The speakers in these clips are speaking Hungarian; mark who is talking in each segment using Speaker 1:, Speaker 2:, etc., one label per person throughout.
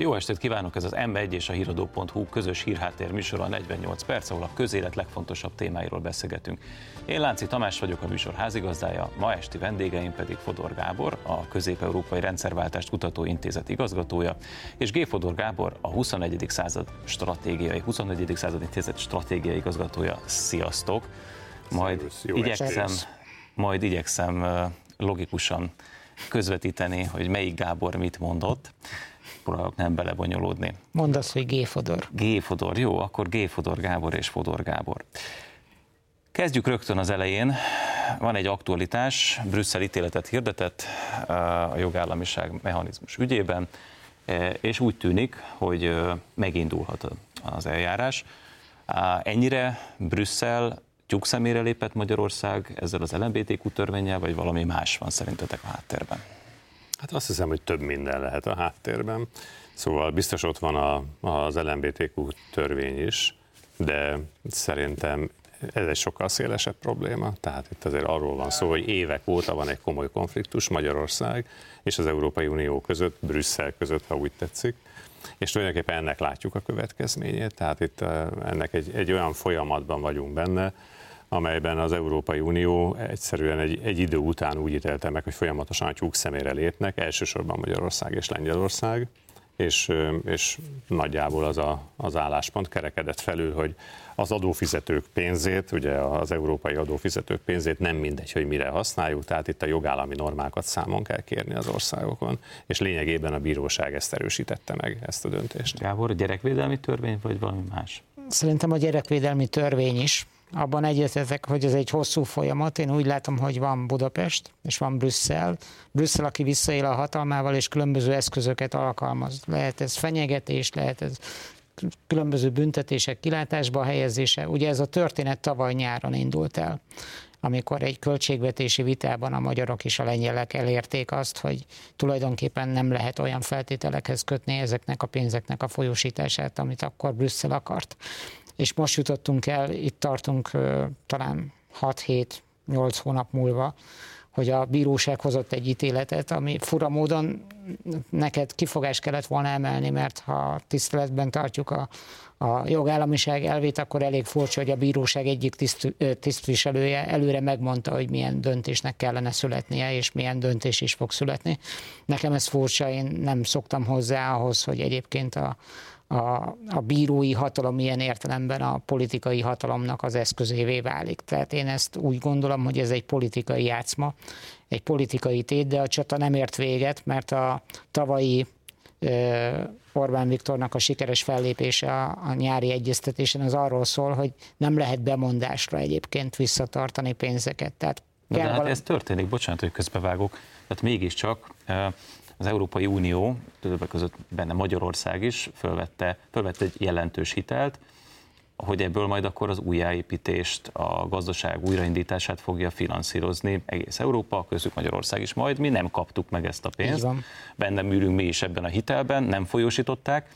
Speaker 1: Jó estét kívánok, ez az M1 és a híradó.hu közös hírháttér műsora 48 perc, ahol a közélet legfontosabb témáiról beszélgetünk. Én Lánci Tamás vagyok, a műsor házigazdája, ma esti vendégeim pedig Fodor Gábor, a Közép-Európai Rendszerváltást Kutató Intézet igazgatója, és G. Fodor Gábor, a 21. század stratégiai, 21. század intézet stratégiai igazgatója. Sziasztok! Majd igyekszem, majd igyekszem logikusan közvetíteni, hogy melyik Gábor mit mondott próbálok nem belebonyolódni.
Speaker 2: Mondd azt, hogy G-fodor.
Speaker 1: G-fodor, jó, akkor G-fodor Gábor és Fodor Gábor. Kezdjük rögtön az elején. Van egy aktualitás, Brüsszel ítéletet hirdetett a jogállamiság mechanizmus ügyében, és úgy tűnik, hogy megindulhat az eljárás. Ennyire Brüsszel tyúk szemére lépett Magyarország ezzel az LMBTQ törvényel, vagy valami más van szerintetek a háttérben?
Speaker 3: Hát azt hiszem, hogy több minden lehet a háttérben. Szóval biztos ott van a, az LMBTQ törvény is, de szerintem ez egy sokkal szélesebb probléma. Tehát itt azért arról van szó, hogy évek óta van egy komoly konfliktus Magyarország és az Európai Unió között, Brüsszel között, ha úgy tetszik. És tulajdonképpen ennek látjuk a következményét, tehát itt eh, ennek egy, egy olyan folyamatban vagyunk benne, amelyben az Európai Unió egyszerűen egy, egy idő után úgy ítélte meg, hogy folyamatosan a tyúk szemére lépnek, elsősorban Magyarország és Lengyelország, és, és nagyjából az a, az álláspont kerekedett felül, hogy az adófizetők pénzét, ugye az európai adófizetők pénzét nem mindegy, hogy mire használjuk, tehát itt a jogállami normákat számon kell kérni az országokon, és lényegében a bíróság ezt erősítette meg, ezt a döntést.
Speaker 1: Gábor, a gyerekvédelmi törvény, vagy valami más?
Speaker 2: Szerintem a gyerekvédelmi törvény is, abban egyetértek, hogy ez egy hosszú folyamat. Én úgy látom, hogy van Budapest, és van Brüsszel. Brüsszel, aki visszaél a hatalmával, és különböző eszközöket alkalmaz. Lehet ez fenyegetés, lehet ez különböző büntetések kilátásba helyezése. Ugye ez a történet tavaly nyáron indult el amikor egy költségvetési vitában a magyarok és a lengyelek elérték azt, hogy tulajdonképpen nem lehet olyan feltételekhez kötni ezeknek a pénzeknek a folyósítását, amit akkor Brüsszel akart és most jutottunk el, itt tartunk talán 6-7-8 hónap múlva, hogy a bíróság hozott egy ítéletet, ami fura módon neked kifogást kellett volna emelni, mert ha tiszteletben tartjuk a, a jogállamiság elvét, akkor elég furcsa, hogy a bíróság egyik tiszt, tisztviselője előre megmondta, hogy milyen döntésnek kellene születnie, és milyen döntés is fog születni. Nekem ez furcsa, én nem szoktam hozzá ahhoz, hogy egyébként a, a, a bírói hatalom ilyen értelemben a politikai hatalomnak az eszközévé válik. Tehát én ezt úgy gondolom, hogy ez egy politikai játszma, egy politikai tét, de a csata nem ért véget, mert a tavalyi Orbán Viktornak a sikeres fellépése a, a nyári egyeztetésen az arról szól, hogy nem lehet bemondásra egyébként visszatartani pénzeket. Tehát
Speaker 1: de, de hát ez történik, bocsánat, hogy közbevágok, tehát mégiscsak az Európai Unió, többek között benne Magyarország is fölvette, fölvette egy jelentős hitelt, hogy ebből majd akkor az újjáépítést, a gazdaság újraindítását fogja finanszírozni egész Európa, közük Magyarország is majd. Mi nem kaptuk meg ezt a pénzt, benne ülünk mi is ebben a hitelben, nem folyósították.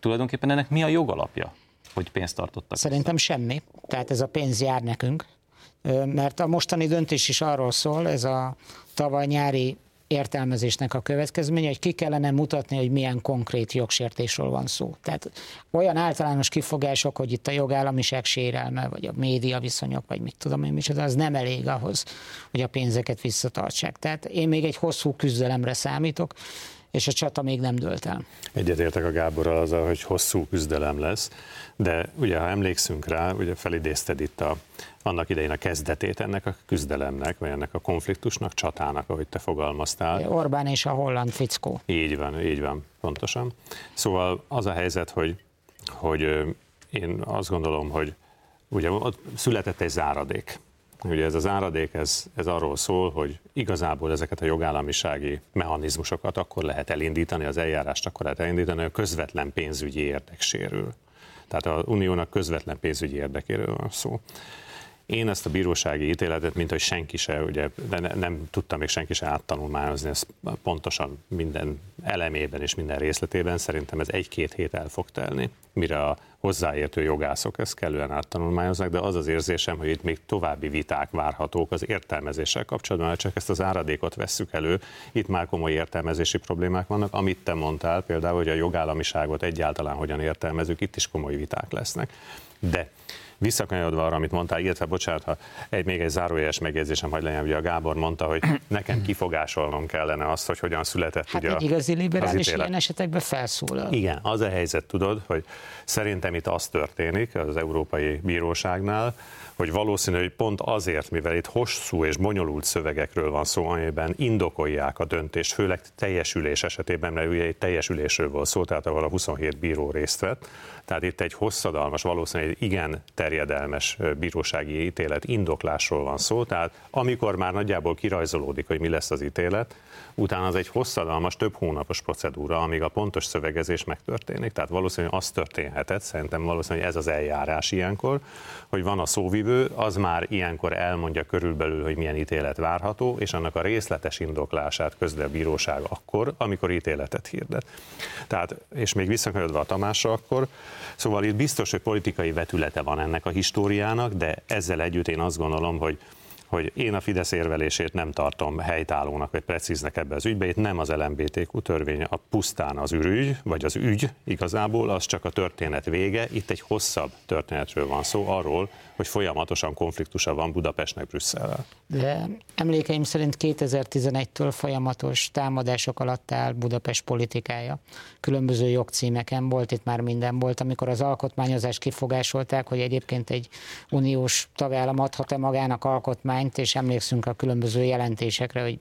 Speaker 1: Tulajdonképpen ennek mi a jogalapja, hogy pénzt tartottak?
Speaker 2: Szerintem semmi. Tehát ez a pénz jár nekünk, mert a mostani döntés is arról szól, ez a tavaly nyári értelmezésnek a következménye, hogy ki kellene mutatni, hogy milyen konkrét jogsértésről van szó. Tehát olyan általános kifogások, hogy itt a jogállamiság sérelme, vagy a média viszonyok, vagy mit tudom én micsoda, az nem elég ahhoz, hogy a pénzeket visszatartsák. Tehát én még egy hosszú küzdelemre számítok, és a csata még nem dőlt el.
Speaker 3: Egyetértek a Gáborral azzal, hogy hosszú küzdelem lesz, de ugye, ha emlékszünk rá, ugye felidézted itt a, annak idején a kezdetét ennek a küzdelemnek, vagy ennek a konfliktusnak, csatának, ahogy te fogalmaztál.
Speaker 2: Orbán és a holland fickó.
Speaker 3: Így van, így van, pontosan. Szóval az a helyzet, hogy, hogy én azt gondolom, hogy ugye ott született egy záradék, Ugye ez az áradék, ez, ez arról szól, hogy igazából ezeket a jogállamisági mechanizmusokat akkor lehet elindítani, az eljárást akkor lehet elindítani, a közvetlen pénzügyi érdek sérül. Tehát a uniónak közvetlen pénzügyi érdekéről van szó. Én ezt a bírósági ítéletet, mint hogy senki se, ugye, de ne, nem tudtam még senki se áttanulmányozni ezt pontosan minden elemében és minden részletében, szerintem ez egy-két hét el fog telni, mire a hozzáértő jogászok ezt kellően áttanulmányoznak, de az az érzésem, hogy itt még további viták várhatók az értelmezéssel kapcsolatban, mert csak ezt az áradékot vesszük elő, itt már komoly értelmezési problémák vannak, amit te mondtál, például, hogy a jogállamiságot egyáltalán hogyan értelmezünk, itt is komoly viták lesznek. De visszakanyarodva arra, amit mondtál, illetve bocsánat, ha egy, még egy zárójeles megjegyzésem, hogy legyen, ugye a Gábor mondta, hogy nekem kifogásolnom kellene azt, hogy hogyan született
Speaker 2: hát
Speaker 3: ugye
Speaker 2: egy igazi liberális ilyen esetekben felszólal.
Speaker 3: Igen, az a helyzet, tudod, hogy szerintem itt az történik az Európai Bíróságnál, hogy valószínű, hogy pont azért, mivel itt hosszú és bonyolult szövegekről van szó, amiben indokolják a döntést, főleg teljesülés esetében, mert ugye egy teljesülésről volt szó, tehát ahol a 27 bíró részt vett, tehát itt egy hosszadalmas, valószínűleg egy igen terjedelmes bírósági ítélet indoklásról van szó, tehát amikor már nagyjából kirajzolódik, hogy mi lesz az ítélet, utána az egy hosszadalmas, több hónapos procedúra, amíg a pontos szövegezés megtörténik. Tehát valószínűleg az történhetett, szerintem valószínűleg ez az eljárás ilyenkor, hogy van a szóvivő, az már ilyenkor elmondja körülbelül, hogy milyen ítélet várható, és annak a részletes indoklását közli a bíróság akkor, amikor ítéletet hirdet. Tehát, és még visszakanyarodva a Tamásra akkor, szóval itt biztos, hogy politikai vetülete van ennek a históriának, de ezzel együtt én azt gondolom, hogy hogy én a Fidesz érvelését nem tartom helytállónak vagy precíznek ebbe az ügybe. Itt nem az LMBTQ törvény, a pusztán az ürügy, vagy az ügy igazából, az csak a történet vége. Itt egy hosszabb történetről van szó, arról, hogy folyamatosan konfliktusa van Budapestnek Brüsszellel.
Speaker 2: De emlékeim szerint 2011-től folyamatos támadások alatt áll Budapest politikája. Különböző jogcímeken volt, itt már minden volt, amikor az alkotmányozás kifogásolták, hogy egyébként egy uniós tagállam adhat-e magának alkotmányt, és emlékszünk a különböző jelentésekre, hogy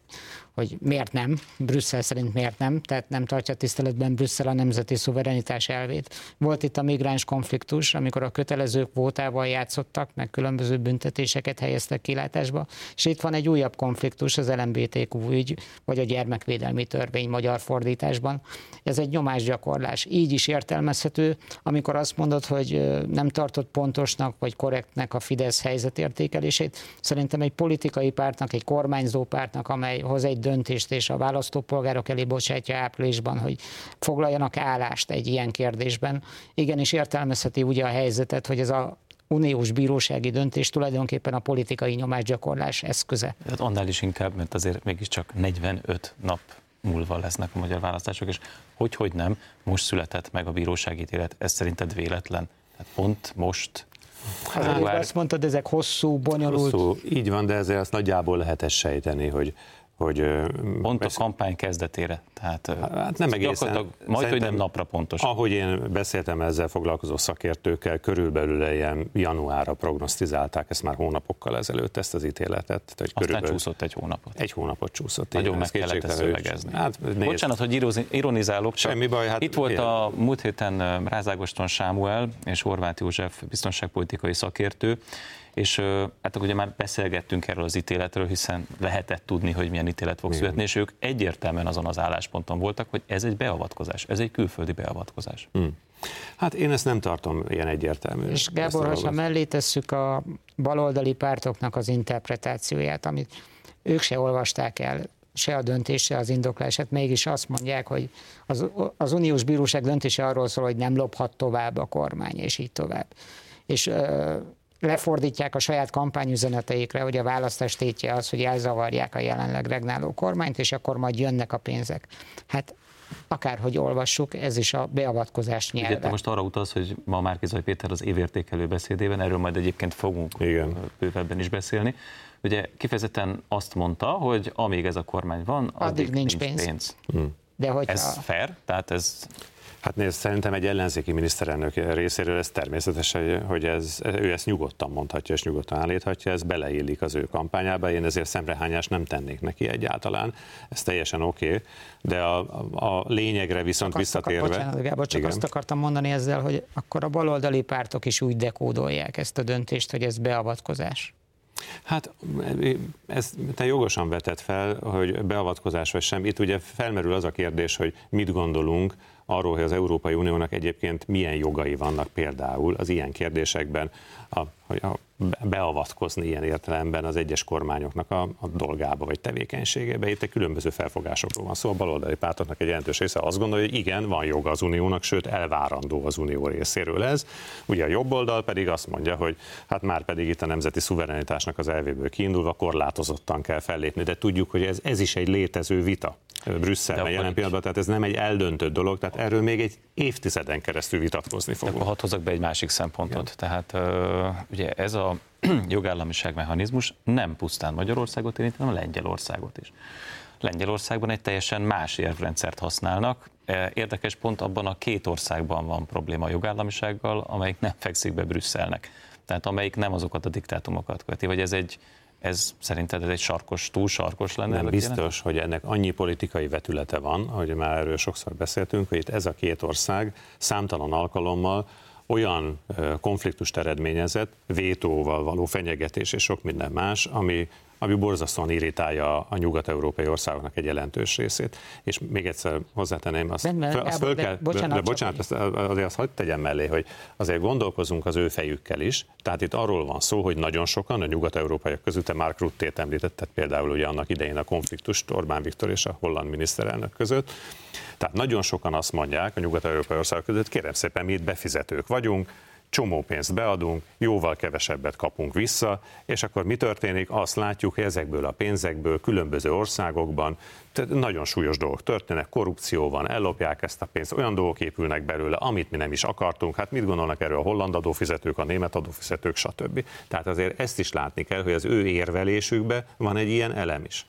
Speaker 2: hogy miért nem, Brüsszel szerint miért nem, tehát nem tartja tiszteletben Brüsszel a nemzeti szuverenitás elvét. Volt itt a migráns konfliktus, amikor a kötelezők vótával játszottak, meg különböző büntetéseket helyeztek kilátásba, és itt van egy újabb konfliktus, az LMBTQ ügy, vagy a gyermekvédelmi törvény magyar fordításban. Ez egy nyomásgyakorlás. Így is értelmezhető, amikor azt mondod, hogy nem tartott pontosnak vagy korrektnek a Fidesz helyzetértékelését. Szerintem egy politikai pártnak, egy kormányzó pártnak, amely hoz egy döntést, és a választópolgárok elé bocsátja áprilisban, hogy foglaljanak állást egy ilyen kérdésben. Igenis értelmezheti ugye a helyzetet, hogy ez a uniós bírósági döntés tulajdonképpen a politikai nyomásgyakorlás eszköze.
Speaker 1: Hát annál is inkább, mert azért mégiscsak 45 nap múlva lesznek a magyar választások, és hogy, hogy nem, most született meg a bírósági ítélet, ez szerinted véletlen? Tehát pont most
Speaker 2: Hát, azt mondtad, ezek hosszú, bonyolult. Hosszú,
Speaker 3: így van, de ezért azt nagyjából lehet sejteni, hogy hogy...
Speaker 1: Pont a kampány kezdetére, tehát
Speaker 3: hát nem egészen.
Speaker 1: Majd, hogy nem napra pontos.
Speaker 3: Ahogy én beszéltem ezzel foglalkozó szakértőkkel, körülbelül ilyen januárra prognosztizálták ezt már hónapokkal ezelőtt, ezt az ítéletet.
Speaker 1: Tehát, Aztán körülbelül csúszott egy hónapot.
Speaker 3: Egy hónapot csúszott.
Speaker 1: Nagyon meg kellett ezt szövegezni. Hát, nézd. Bocsánat, hogy ironizálok, csak Semmi baj, hát itt volt ilyen. a múlt héten Rázágoston Sámuel és Horváth József biztonságpolitikai szakértő, és hát ugye már beszélgettünk erről az ítéletről, hiszen lehetett tudni, hogy milyen ítélet fog születni, és ők egyértelműen azon az állásponton voltak, hogy ez egy beavatkozás, ez egy külföldi beavatkozás. Hmm.
Speaker 3: Hát én ezt nem tartom ilyen egyértelmű.
Speaker 2: És Gábor, ha mellé tesszük a baloldali pártoknak az interpretációját, amit ők se olvasták el, se a döntés, se az indoklását, mégis azt mondják, hogy az, az uniós bíróság döntése arról szól, hogy nem lophat tovább a kormány, és így tovább. És lefordítják a saját kampányüzeneteikre, hogy a választás tétje az, hogy elzavarják a jelenleg regnáló kormányt, és akkor majd jönnek a pénzek. Hát akárhogy olvassuk, ez is a beavatkozás nyelve.
Speaker 1: Ugye most arra utalsz, hogy ma Márkizaj Péter az évértékelő beszédében, erről majd egyébként fogunk Igen. bővebben is beszélni. Ugye kifejezetten azt mondta, hogy amíg ez a kormány van, addig, addig nincs, nincs pénz. pénz. Hmm. De hogy ez a... fair? Tehát ez
Speaker 3: Hát nézd, szerintem egy ellenzéki miniszterelnök részéről ez természetes, hogy ez, ő ezt nyugodtan mondhatja és nyugodtan állíthatja, ez beleillik az ő kampányába, én ezért szemrehányást nem tennék neki egyáltalán, ez teljesen oké, okay, de a, a lényegre viszont csak visszatérve... Akar,
Speaker 2: bocsánat, Gábor, csak igen. azt akartam mondani ezzel, hogy akkor a baloldali pártok is úgy dekódolják ezt a döntést, hogy ez beavatkozás.
Speaker 3: Hát ezt te jogosan vetett fel, hogy beavatkozás vagy sem. Itt ugye felmerül az a kérdés, hogy mit gondolunk arról, hogy az Európai Uniónak egyébként milyen jogai vannak például az ilyen kérdésekben, a, a beavatkozni ilyen értelemben az egyes kormányoknak a, a dolgába vagy tevékenységébe. Itt egy különböző felfogásokról van szó. Szóval a baloldali pártoknak egy jelentős része azt gondolja, hogy igen, van joga az uniónak, sőt elvárandó az unió részéről ez. Ugye a jobb oldal pedig azt mondja, hogy hát már pedig itt a nemzeti szuverenitásnak az elvéből kiindulva korlátozottan kell fellépni, de tudjuk, hogy ez, ez is egy létező vita. Brüsszelben jelen pillanatban, tehát ez nem egy eldöntött dolog, tehát erről még egy évtizeden keresztül vitatkozni fogunk.
Speaker 1: Akkor hadd hozzak be egy másik szempontot. Igen. Tehát ugye ez a jogállamiság mechanizmus nem pusztán Magyarországot érint, hanem Lengyelországot is. Lengyelországban egy teljesen más érvrendszert használnak. Érdekes pont abban a két országban van probléma a jogállamisággal, amelyik nem fekszik be Brüsszelnek. Tehát amelyik nem azokat a diktátumokat követi, vagy ez egy ez szerinted ez egy sarkos, túl sarkos lenne?
Speaker 3: Nem biztos, jelent? hogy ennek annyi politikai vetülete van, ahogy már erről sokszor beszéltünk, hogy itt ez a két ország számtalan alkalommal olyan konfliktust eredményezett, vétóval való fenyegetés és sok minden más, ami ami borzasztóan irritálja a nyugat-európai országoknak egy jelentős részét. És még egyszer hozzátenném, azt,
Speaker 2: nem,
Speaker 3: azt föl kell, bocsánat, de, bocsánat azt, azért azt hagyd tegyem mellé, hogy azért gondolkozunk az ő fejükkel is. Tehát itt arról van szó, hogy nagyon sokan a nyugat-európaiak közül, te Mark Ruttét említetted például ugye annak idején a konfliktust Orbán Viktor és a holland miniszterelnök között. Tehát nagyon sokan azt mondják a nyugat-európai országok között, kérem szépen, mi itt befizetők vagyunk, csomó pénzt beadunk, jóval kevesebbet kapunk vissza, és akkor mi történik? Azt látjuk, hogy ezekből a pénzekből különböző országokban nagyon súlyos dolgok történnek, korrupció van, ellopják ezt a pénzt, olyan dolgok épülnek belőle, amit mi nem is akartunk. Hát mit gondolnak erről a holland adófizetők, a német adófizetők, stb. Tehát azért ezt is látni kell, hogy az ő érvelésükben van egy ilyen elem is.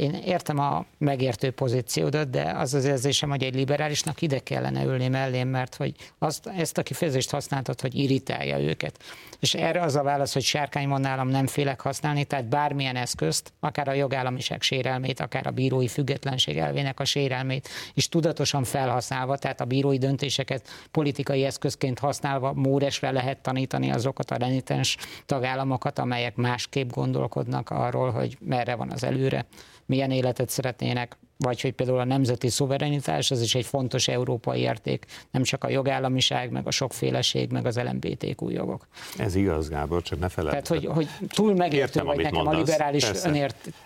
Speaker 2: Én értem a megértő pozíciódat, de az az érzésem, hogy egy liberálisnak ide kellene ülni mellém, mert hogy azt, ezt a kifejezést használtad, hogy irritálja őket. És erre az a válasz, hogy sárkány van nálam, nem félek használni, tehát bármilyen eszközt, akár a jogállamiság sérelmét, akár a bírói függetlenség elvének a sérelmét, és tudatosan felhasználva, tehát a bírói döntéseket politikai eszközként használva móresre lehet tanítani azokat a renitens tagállamokat, amelyek másképp gondolkodnak arról, hogy merre van az előre milyen életet szeretnének, vagy hogy például a nemzeti szuverenitás, az is egy fontos európai érték, nem csak a jogállamiság, meg a sokféleség, meg az LMBTQ jogok.
Speaker 3: Ez igaz, Gábor, csak ne felejtsd.
Speaker 2: Tehát, hogy, hogy túl megértő Értem, vagy nekem mondasz. a liberális Persze.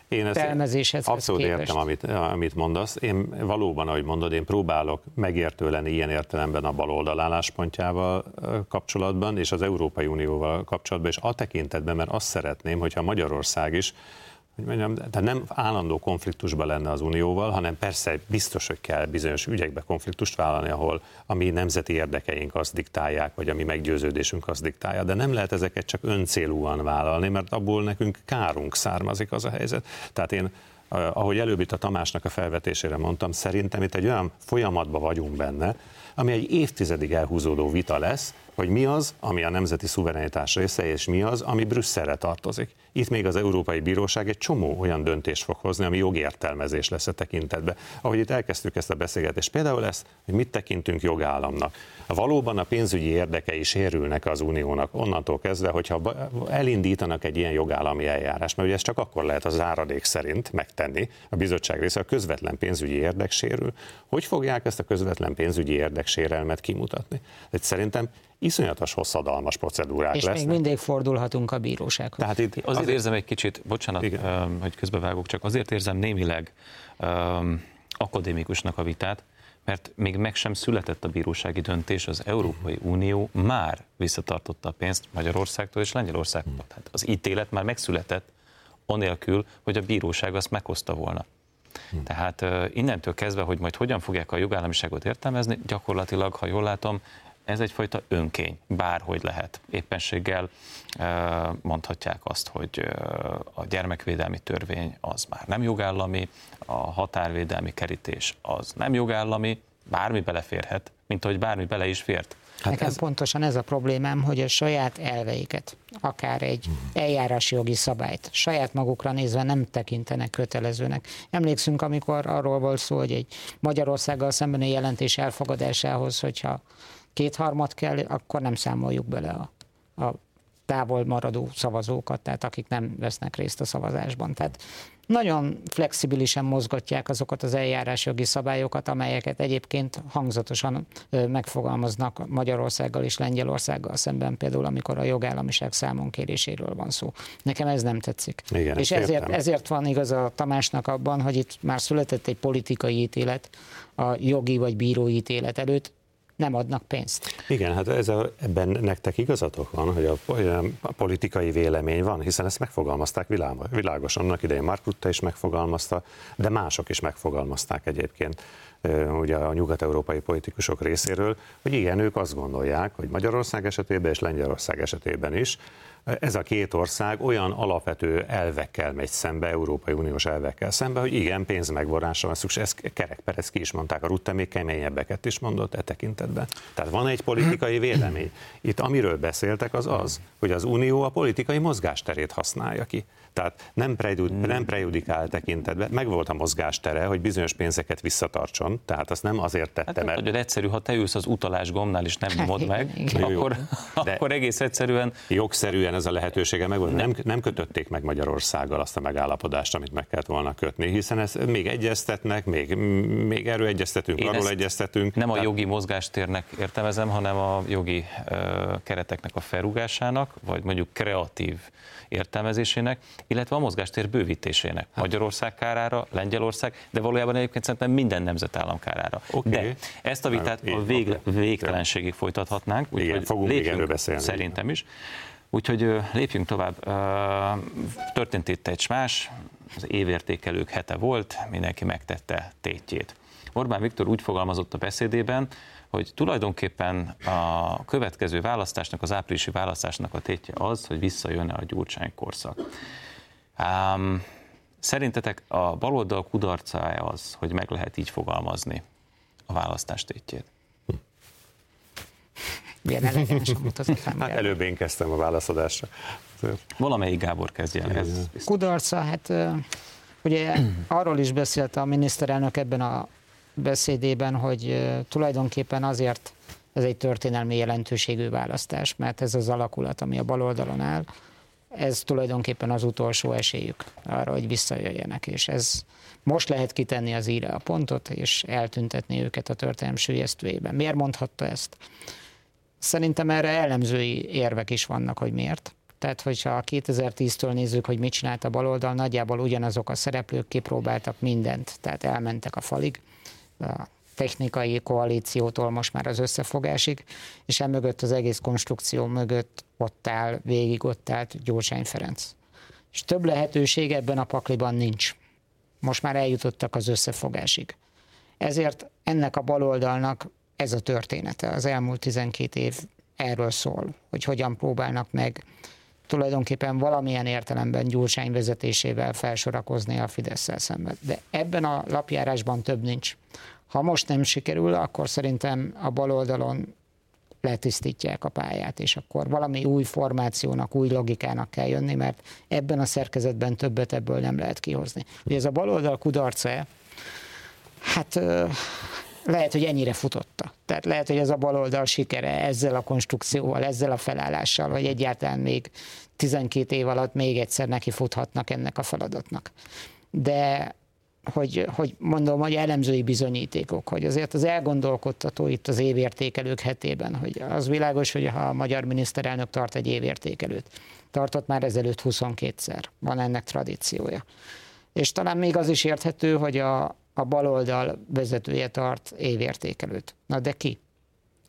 Speaker 2: önértelmezéshez.
Speaker 3: Abszolút
Speaker 2: képest.
Speaker 3: értem, amit, amit mondasz. Én valóban, ahogy mondod, én próbálok megértő lenni ilyen értelemben a baloldal álláspontjával kapcsolatban, és az Európai Unióval kapcsolatban, és a tekintetben, mert azt szeretném, hogyha Magyarország is hogy mondjam, tehát nem állandó konfliktusban lenne az Unióval, hanem persze biztos, hogy kell bizonyos ügyekbe konfliktust vállalni, ahol a mi nemzeti érdekeink azt diktálják, vagy a mi meggyőződésünk azt diktálja, de nem lehet ezeket csak öncélúan vállalni, mert abból nekünk kárunk származik az a helyzet. Tehát én ahogy előbb itt a Tamásnak a felvetésére mondtam, szerintem itt egy olyan folyamatban vagyunk benne, ami egy évtizedig elhúzódó vita lesz, hogy mi az, ami a nemzeti szuverenitás része, és mi az, ami Brüsszelre tartozik. Itt még az Európai Bíróság egy csomó olyan döntést fog hozni, ami jogértelmezés lesz a tekintetbe. Ahogy itt elkezdtük ezt a beszélgetést, például ezt, hogy mit tekintünk jogállamnak. Valóban a pénzügyi érdekei sérülnek az uniónak onnantól kezdve, hogyha elindítanak egy ilyen jogállami eljárást, mert ugye ezt csak akkor lehet az áradék szerint megtenni a bizottság része, a közvetlen pénzügyi érdek sérül. Hogy fogják ezt a közvetlen pénzügyi érdek sérelmet kimutatni? Ez szerintem iszonyatos hosszadalmas procedúrák
Speaker 2: és
Speaker 3: lesznek.
Speaker 2: És még mindig fordulhatunk a bírósághoz.
Speaker 1: Tehát itt azért, azért érzem egy kicsit, bocsánat, Igen. hogy közbevágok, csak azért érzem némileg um, akadémikusnak a vitát, mert még meg sem született a bírósági döntés, az Európai Unió már visszatartotta a pénzt Magyarországtól és Lengyelországtól. Tehát az ítélet már megszületett, anélkül, hogy a bíróság azt meghozta volna. Tehát uh, innentől kezdve, hogy majd hogyan fogják a jogállamiságot értelmezni, gyakorlatilag, ha jól látom, ez egyfajta önkény, bárhogy lehet. Éppenséggel mondhatják azt, hogy a gyermekvédelmi törvény az már nem jogállami, a határvédelmi kerítés az nem jogállami, bármi beleférhet, mint ahogy bármi bele is fért.
Speaker 2: Hát Nekem ez... pontosan ez a problémám, hogy a saját elveiket, akár egy eljárási jogi szabályt, saját magukra nézve nem tekintenek kötelezőnek. Emlékszünk, amikor arról volt szó, hogy egy Magyarországgal szembeni jelentés elfogadásához, hogyha kétharmad kell, akkor nem számoljuk bele a, a távol maradó szavazókat, tehát akik nem vesznek részt a szavazásban. Tehát nagyon flexibilisen mozgatják azokat az eljárásjogi szabályokat, amelyeket egyébként hangzatosan megfogalmaznak Magyarországgal és Lengyelországgal szemben, például amikor a jogállamiság számon kéréséről van szó. Nekem ez nem tetszik.
Speaker 3: Igen,
Speaker 2: és ezért, ezért van igaz a Tamásnak abban, hogy itt már született egy politikai ítélet a jogi vagy bírói ítélet előtt, nem adnak pénzt.
Speaker 3: Igen, hát ez a, ebben nektek igazatok van, hogy a, a politikai vélemény van, hiszen ezt megfogalmazták világosan. Annak idején Mark Rutte is megfogalmazta, de mások is megfogalmazták egyébként ugye a nyugat-európai politikusok részéről, hogy igen, ők azt gondolják, hogy Magyarország esetében és Lengyelország esetében is ez a két ország olyan alapvető elvekkel megy szembe, Európai Uniós elvekkel szembe, hogy igen, pénzmegvorrásra van szükség. Ezt Kerek Perez ki is mondták, a Rutte még keményebbeket is mondott e tekintetben. Tehát van egy politikai vélemény. Itt amiről beszéltek, az az, hogy az Unió a politikai mozgásterét használja ki. Tehát nem, prejud, nem prejudikál tekintetben, meg volt a mozgástere, hogy bizonyos pénzeket visszatartson, tehát azt nem azért tette, hát,
Speaker 1: mert... Nagyon egyszerű, ha te ülsz az utalás gomnál és nem nyomod meg, akkor, akkor egész egyszerűen...
Speaker 3: Jogszerűen ez a lehetősége meg volt. Nem, nem kötötték meg Magyarországgal azt a megállapodást, amit meg kellett volna kötni, hiszen ezt még egyeztetnek, még, még erről egyeztetünk, Én arról egyeztetünk.
Speaker 1: Nem a jogi mozgástérnek értelmezem, hanem a jogi uh, kereteknek a felrúgásának, vagy mondjuk kreatív értelmezésének, illetve a mozgástér bővítésének. Hát. Magyarország kárára, Lengyelország, de valójában egyébként szerintem minden nemzetállam kárára. Okay. De ezt a vitát a vég, végtelenségig folytathatnánk.
Speaker 3: Igen, fogunk még erről beszélni.
Speaker 1: Szerintem is. Úgyhogy lépjünk tovább. Történt itt egy más, az évértékelők hete volt, mindenki megtette tétjét. Orbán Viktor úgy fogalmazott a beszédében, hogy tulajdonképpen a következő választásnak, az áprilisi választásnak a tétje az, hogy visszajön a Gyurcsány korszak. Um, szerintetek a baloldal kudarca az, hogy meg lehet így fogalmazni a választás tétjét?
Speaker 2: Milyen elegánsan mutatott
Speaker 3: Hát előbb én kezdtem a válaszadásra.
Speaker 1: Valamelyik Gábor kezdje el. Ez
Speaker 2: Kudarca, hát ugye arról is beszélt a miniszterelnök ebben a beszédében, hogy tulajdonképpen azért ez egy történelmi jelentőségű választás, mert ez az alakulat, ami a baloldalon áll, ez tulajdonképpen az utolsó esélyük arra, hogy visszajöjjenek, és ez most lehet kitenni az íre a pontot, és eltüntetni őket a történelem sülyeztőjében. Miért mondhatta ezt? Szerintem erre elemzői érvek is vannak, hogy miért. Tehát, hogyha 2010-től nézzük, hogy mit csinált a baloldal, nagyjából ugyanazok a szereplők kipróbáltak mindent, tehát elmentek a falig a technikai koalíciótól most már az összefogásig, és emögött az egész konstrukció mögött ott áll, végig ott állt Gyurcsány Ferenc. És több lehetőség ebben a pakliban nincs. Most már eljutottak az összefogásig. Ezért ennek a baloldalnak ez a története. Az elmúlt 12 év erről szól, hogy hogyan próbálnak meg tulajdonképpen valamilyen értelemben Gyurcsány vezetésével felsorakozni a fidesz szemben. De ebben a lapjárásban több nincs. Ha most nem sikerül, akkor szerintem a baloldalon letisztítják a pályát, és akkor valami új formációnak, új logikának kell jönni, mert ebben a szerkezetben többet ebből nem lehet kihozni. Ugye ez a baloldal kudarca, hát lehet, hogy ennyire futotta. Tehát lehet, hogy ez a baloldal sikere ezzel a konstrukcióval, ezzel a felállással, vagy egyáltalán még 12 év alatt még egyszer neki futhatnak ennek a feladatnak. De hogy, hogy mondom, hogy elemzői bizonyítékok, hogy azért az elgondolkodtató itt az évértékelők hetében, hogy az világos, hogy ha a magyar miniszterelnök tart egy évértékelőt, tartott már ezelőtt 22-szer, van ennek tradíciója. És talán még az is érthető, hogy a, a baloldal vezetője tart évértékelőt. Na de ki?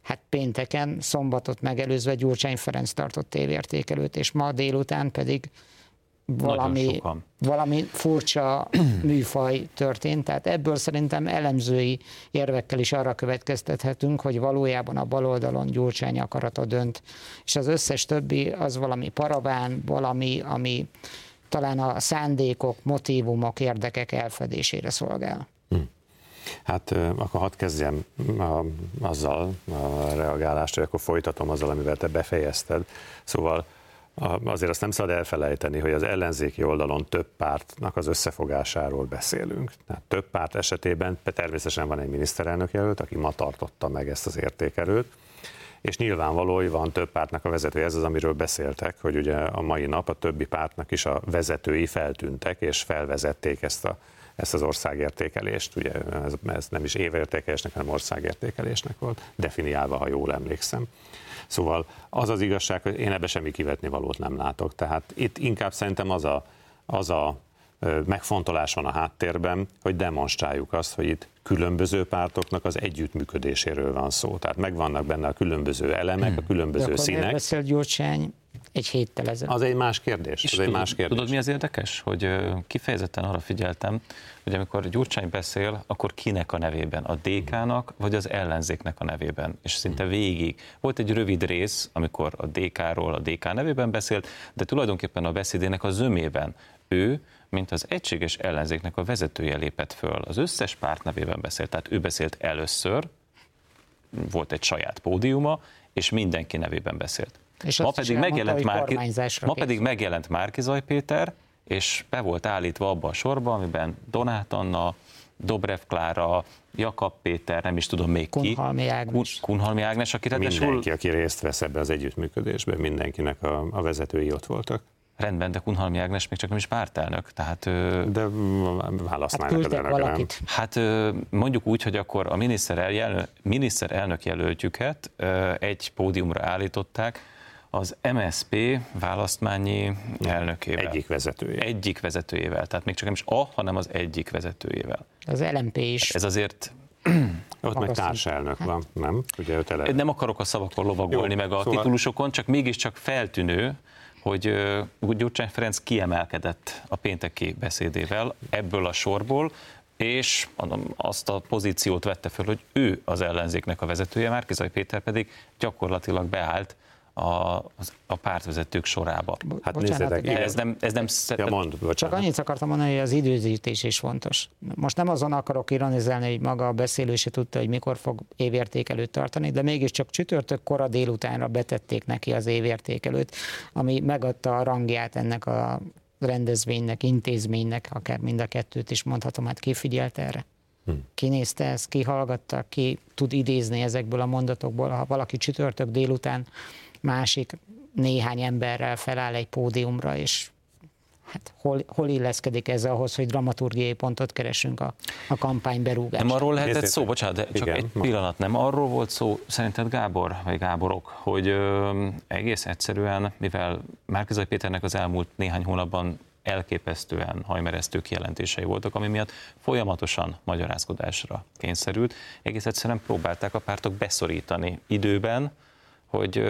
Speaker 2: Hát pénteken, szombatot megelőzve Gyurcsány Ferenc tartott évértékelőt, és ma délután pedig valami, valami furcsa műfaj történt, tehát ebből szerintem elemzői érvekkel is arra következtethetünk, hogy valójában a baloldalon Gyurcsány akarata dönt, és az összes többi az valami paraván, valami, ami talán a szándékok, motivumok, érdekek elfedésére szolgál. Hm.
Speaker 3: Hát akkor hadd kezdjem a, azzal a reagálást, hogy akkor folytatom azzal, amivel te befejezted. Szóval azért azt nem szabad elfelejteni, hogy az ellenzéki oldalon több pártnak az összefogásáról beszélünk. Tehát több párt esetében természetesen van egy miniszterelnök jelölt, aki ma tartotta meg ezt az értékelőt, és nyilvánvaló, hogy van több pártnak a vezetője, ez az, amiről beszéltek, hogy ugye a mai nap a többi pártnak is a vezetői feltűntek, és felvezették ezt a ezt az országértékelést, ugye ez, ez nem is évértékelésnek, hanem országértékelésnek volt, definiálva, ha jól emlékszem. Szóval az az igazság, hogy én ebbe semmi kivetni valót nem látok. Tehát itt inkább szerintem az a, az a megfontolás van a háttérben, hogy demonstráljuk azt, hogy itt különböző pártoknak az együttműködéséről van szó. Tehát megvannak benne a különböző elemek, a különböző De színek.
Speaker 2: beszél Gyurcsány egy héttel ezelőtt.
Speaker 3: Az egy más kérdés. És az tudod, egy más kérdés.
Speaker 1: Tudod, mi az érdekes? Hogy kifejezetten arra figyeltem, hogy amikor Gyurcsány beszél, akkor kinek a nevében? A DK-nak, vagy az ellenzéknek a nevében? És szinte végig. Volt egy rövid rész, amikor a DK-ról a DK nevében beszélt, de tulajdonképpen a beszédének a zömében ő mint az egységes ellenzéknek a vezetője lépett föl. Az összes párt nevében beszélt, tehát ő beszélt először, volt egy saját pódiuma, és mindenki nevében beszélt. És ma pedig, megjelent mondta, Márki, ma pedig megjelent Márkizaj Péter, és be volt állítva abba a sorba, amiben Donát Anna, Dobrev Klára, Jakab Péter, nem is tudom még
Speaker 2: ki. Kunhalmi Ágnes.
Speaker 1: Kunhalmi Ágnes, aki
Speaker 3: Mindenki, aki részt vesz ebbe az együttműködésbe, mindenkinek a, a vezetői ott voltak.
Speaker 1: Rendben, de Kunhalmi Ágnes még csak nem is pártelnök, tehát...
Speaker 3: De választmánynak hát valakit.
Speaker 1: Hát mondjuk úgy, hogy akkor a miniszterelnök, miniszterelnök jelöltjüket egy pódiumra állították, az MSP választmányi elnökével.
Speaker 3: Egyik vezetőjével.
Speaker 1: Egyik vezetőjével, tehát még csak nem is a, hanem az egyik vezetőjével.
Speaker 2: Az LMP is.
Speaker 1: Ez azért
Speaker 3: ott meg társelnök van, nem?
Speaker 1: Ugye tele... Nem akarok a szavakon lovagolni, Jó, meg a szóval... titulusokon, csak mégiscsak feltűnő, hogy Gyurcsány Ferenc kiemelkedett a pénteki beszédével ebből a sorból, és azt a pozíciót vette föl, hogy ő az ellenzéknek a vezetője, Márkizai Péter pedig gyakorlatilag beállt a, a pártvezetők sorába.
Speaker 2: Hát Bocsánat, nézzétek,
Speaker 1: ez nem, ez nem
Speaker 3: ja, mond,
Speaker 2: Csak annyit akartam mondani, hogy az időzítés is fontos. Most nem azon akarok ironizálni, hogy maga a beszélő se tudta, hogy mikor fog évértékelőt tartani, de mégiscsak csütörtök kora délutánra betették neki az évértékelőt, ami megadta a rangját ennek a rendezvénynek, intézménynek, akár mind a kettőt is mondhatom, hát ki figyelt erre? Hm. Ki nézte ezt, ki hallgatta, ki tud idézni ezekből a mondatokból, ha valaki csütörtök délután másik néhány emberrel feláll egy pódiumra, és hát hol, hol illeszkedik ez ahhoz, hogy dramaturgiai pontot keresünk a, a kampány berúgásra?
Speaker 1: Nem arról lehetett szó, bocsánat, de csak Igen, egy pillanat, nem arról volt szó, szerinted Gábor, vagy Gáborok, hogy ö, egész egyszerűen, mivel Márkizai Péternek az elmúlt néhány hónapban elképesztően hajmeresztő kijelentései voltak, ami miatt folyamatosan magyarázkodásra kényszerült. Egész egyszerűen próbálták a pártok beszorítani időben, hogy,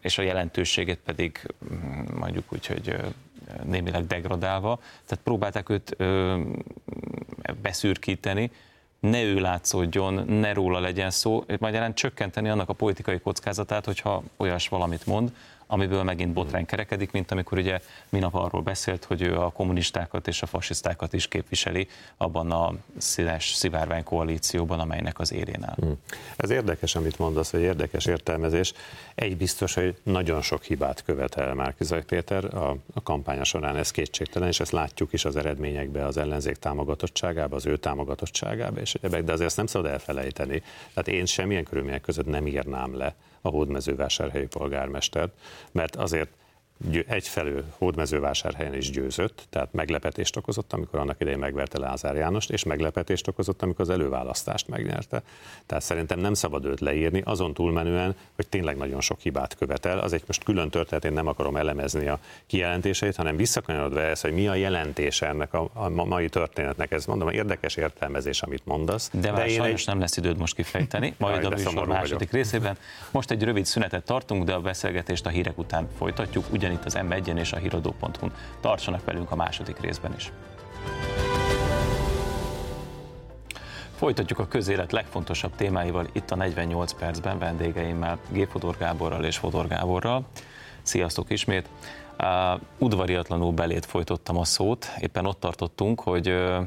Speaker 1: és a jelentőségét pedig mm, mondjuk úgy, hogy némileg degradálva, tehát próbálták őt beszürkíteni, ne ő látszódjon, ne róla legyen szó, magyarán csökkenteni annak a politikai kockázatát, hogyha olyas valamit mond, amiből megint botrány kerekedik, mint amikor ugye minap arról beszélt, hogy ő a kommunistákat és a fasisztákat is képviseli abban a színes szivárvány koalícióban, amelynek az érén áll. Hmm.
Speaker 3: Ez érdekes, amit mondasz, hogy érdekes értelmezés. Egy biztos, hogy nagyon sok hibát követel Márkizaj Péter a, a kampánya során, ez kétségtelen, és ezt látjuk is az eredményekbe, az ellenzék támogatottságába, az ő támogatottságába, és egyebek, de azért ezt nem szabad elfelejteni. Tehát én semmilyen körülmények között nem írnám le a hódmezővásárhelyi polgármestert, mert azért egyfelől hódmezővásárhelyen is győzött, tehát meglepetést okozott, amikor annak idején megverte Lázár Jánost, és meglepetést okozott, amikor az előválasztást megnyerte. Tehát szerintem nem szabad őt leírni, azon túlmenően, hogy tényleg nagyon sok hibát követel. Az egy most külön történet, én nem akarom elemezni a kijelentéseit, hanem visszakanyarodva ez, hogy mi a jelentése ennek a, a mai történetnek. Ez mondom, érdekes értelmezés, amit mondasz.
Speaker 1: De, de már én sajnos egy... nem lesz időd most kifejteni, majd Jaj, a műsor második vagyok. részében. Most egy rövid szünetet tartunk, de a beszélgetést a hírek után folytatjuk, ugyanis itt az m 1 és a híradó.hu-n. Tartsanak velünk a második részben is. Folytatjuk a közélet legfontosabb témáival itt a 48 percben vendégeimmel, G. Fodor Gáborral és Fodor Gáborral. Sziasztok ismét! Uh, udvariatlanul belét folytottam a szót, éppen ott tartottunk, hogy uh,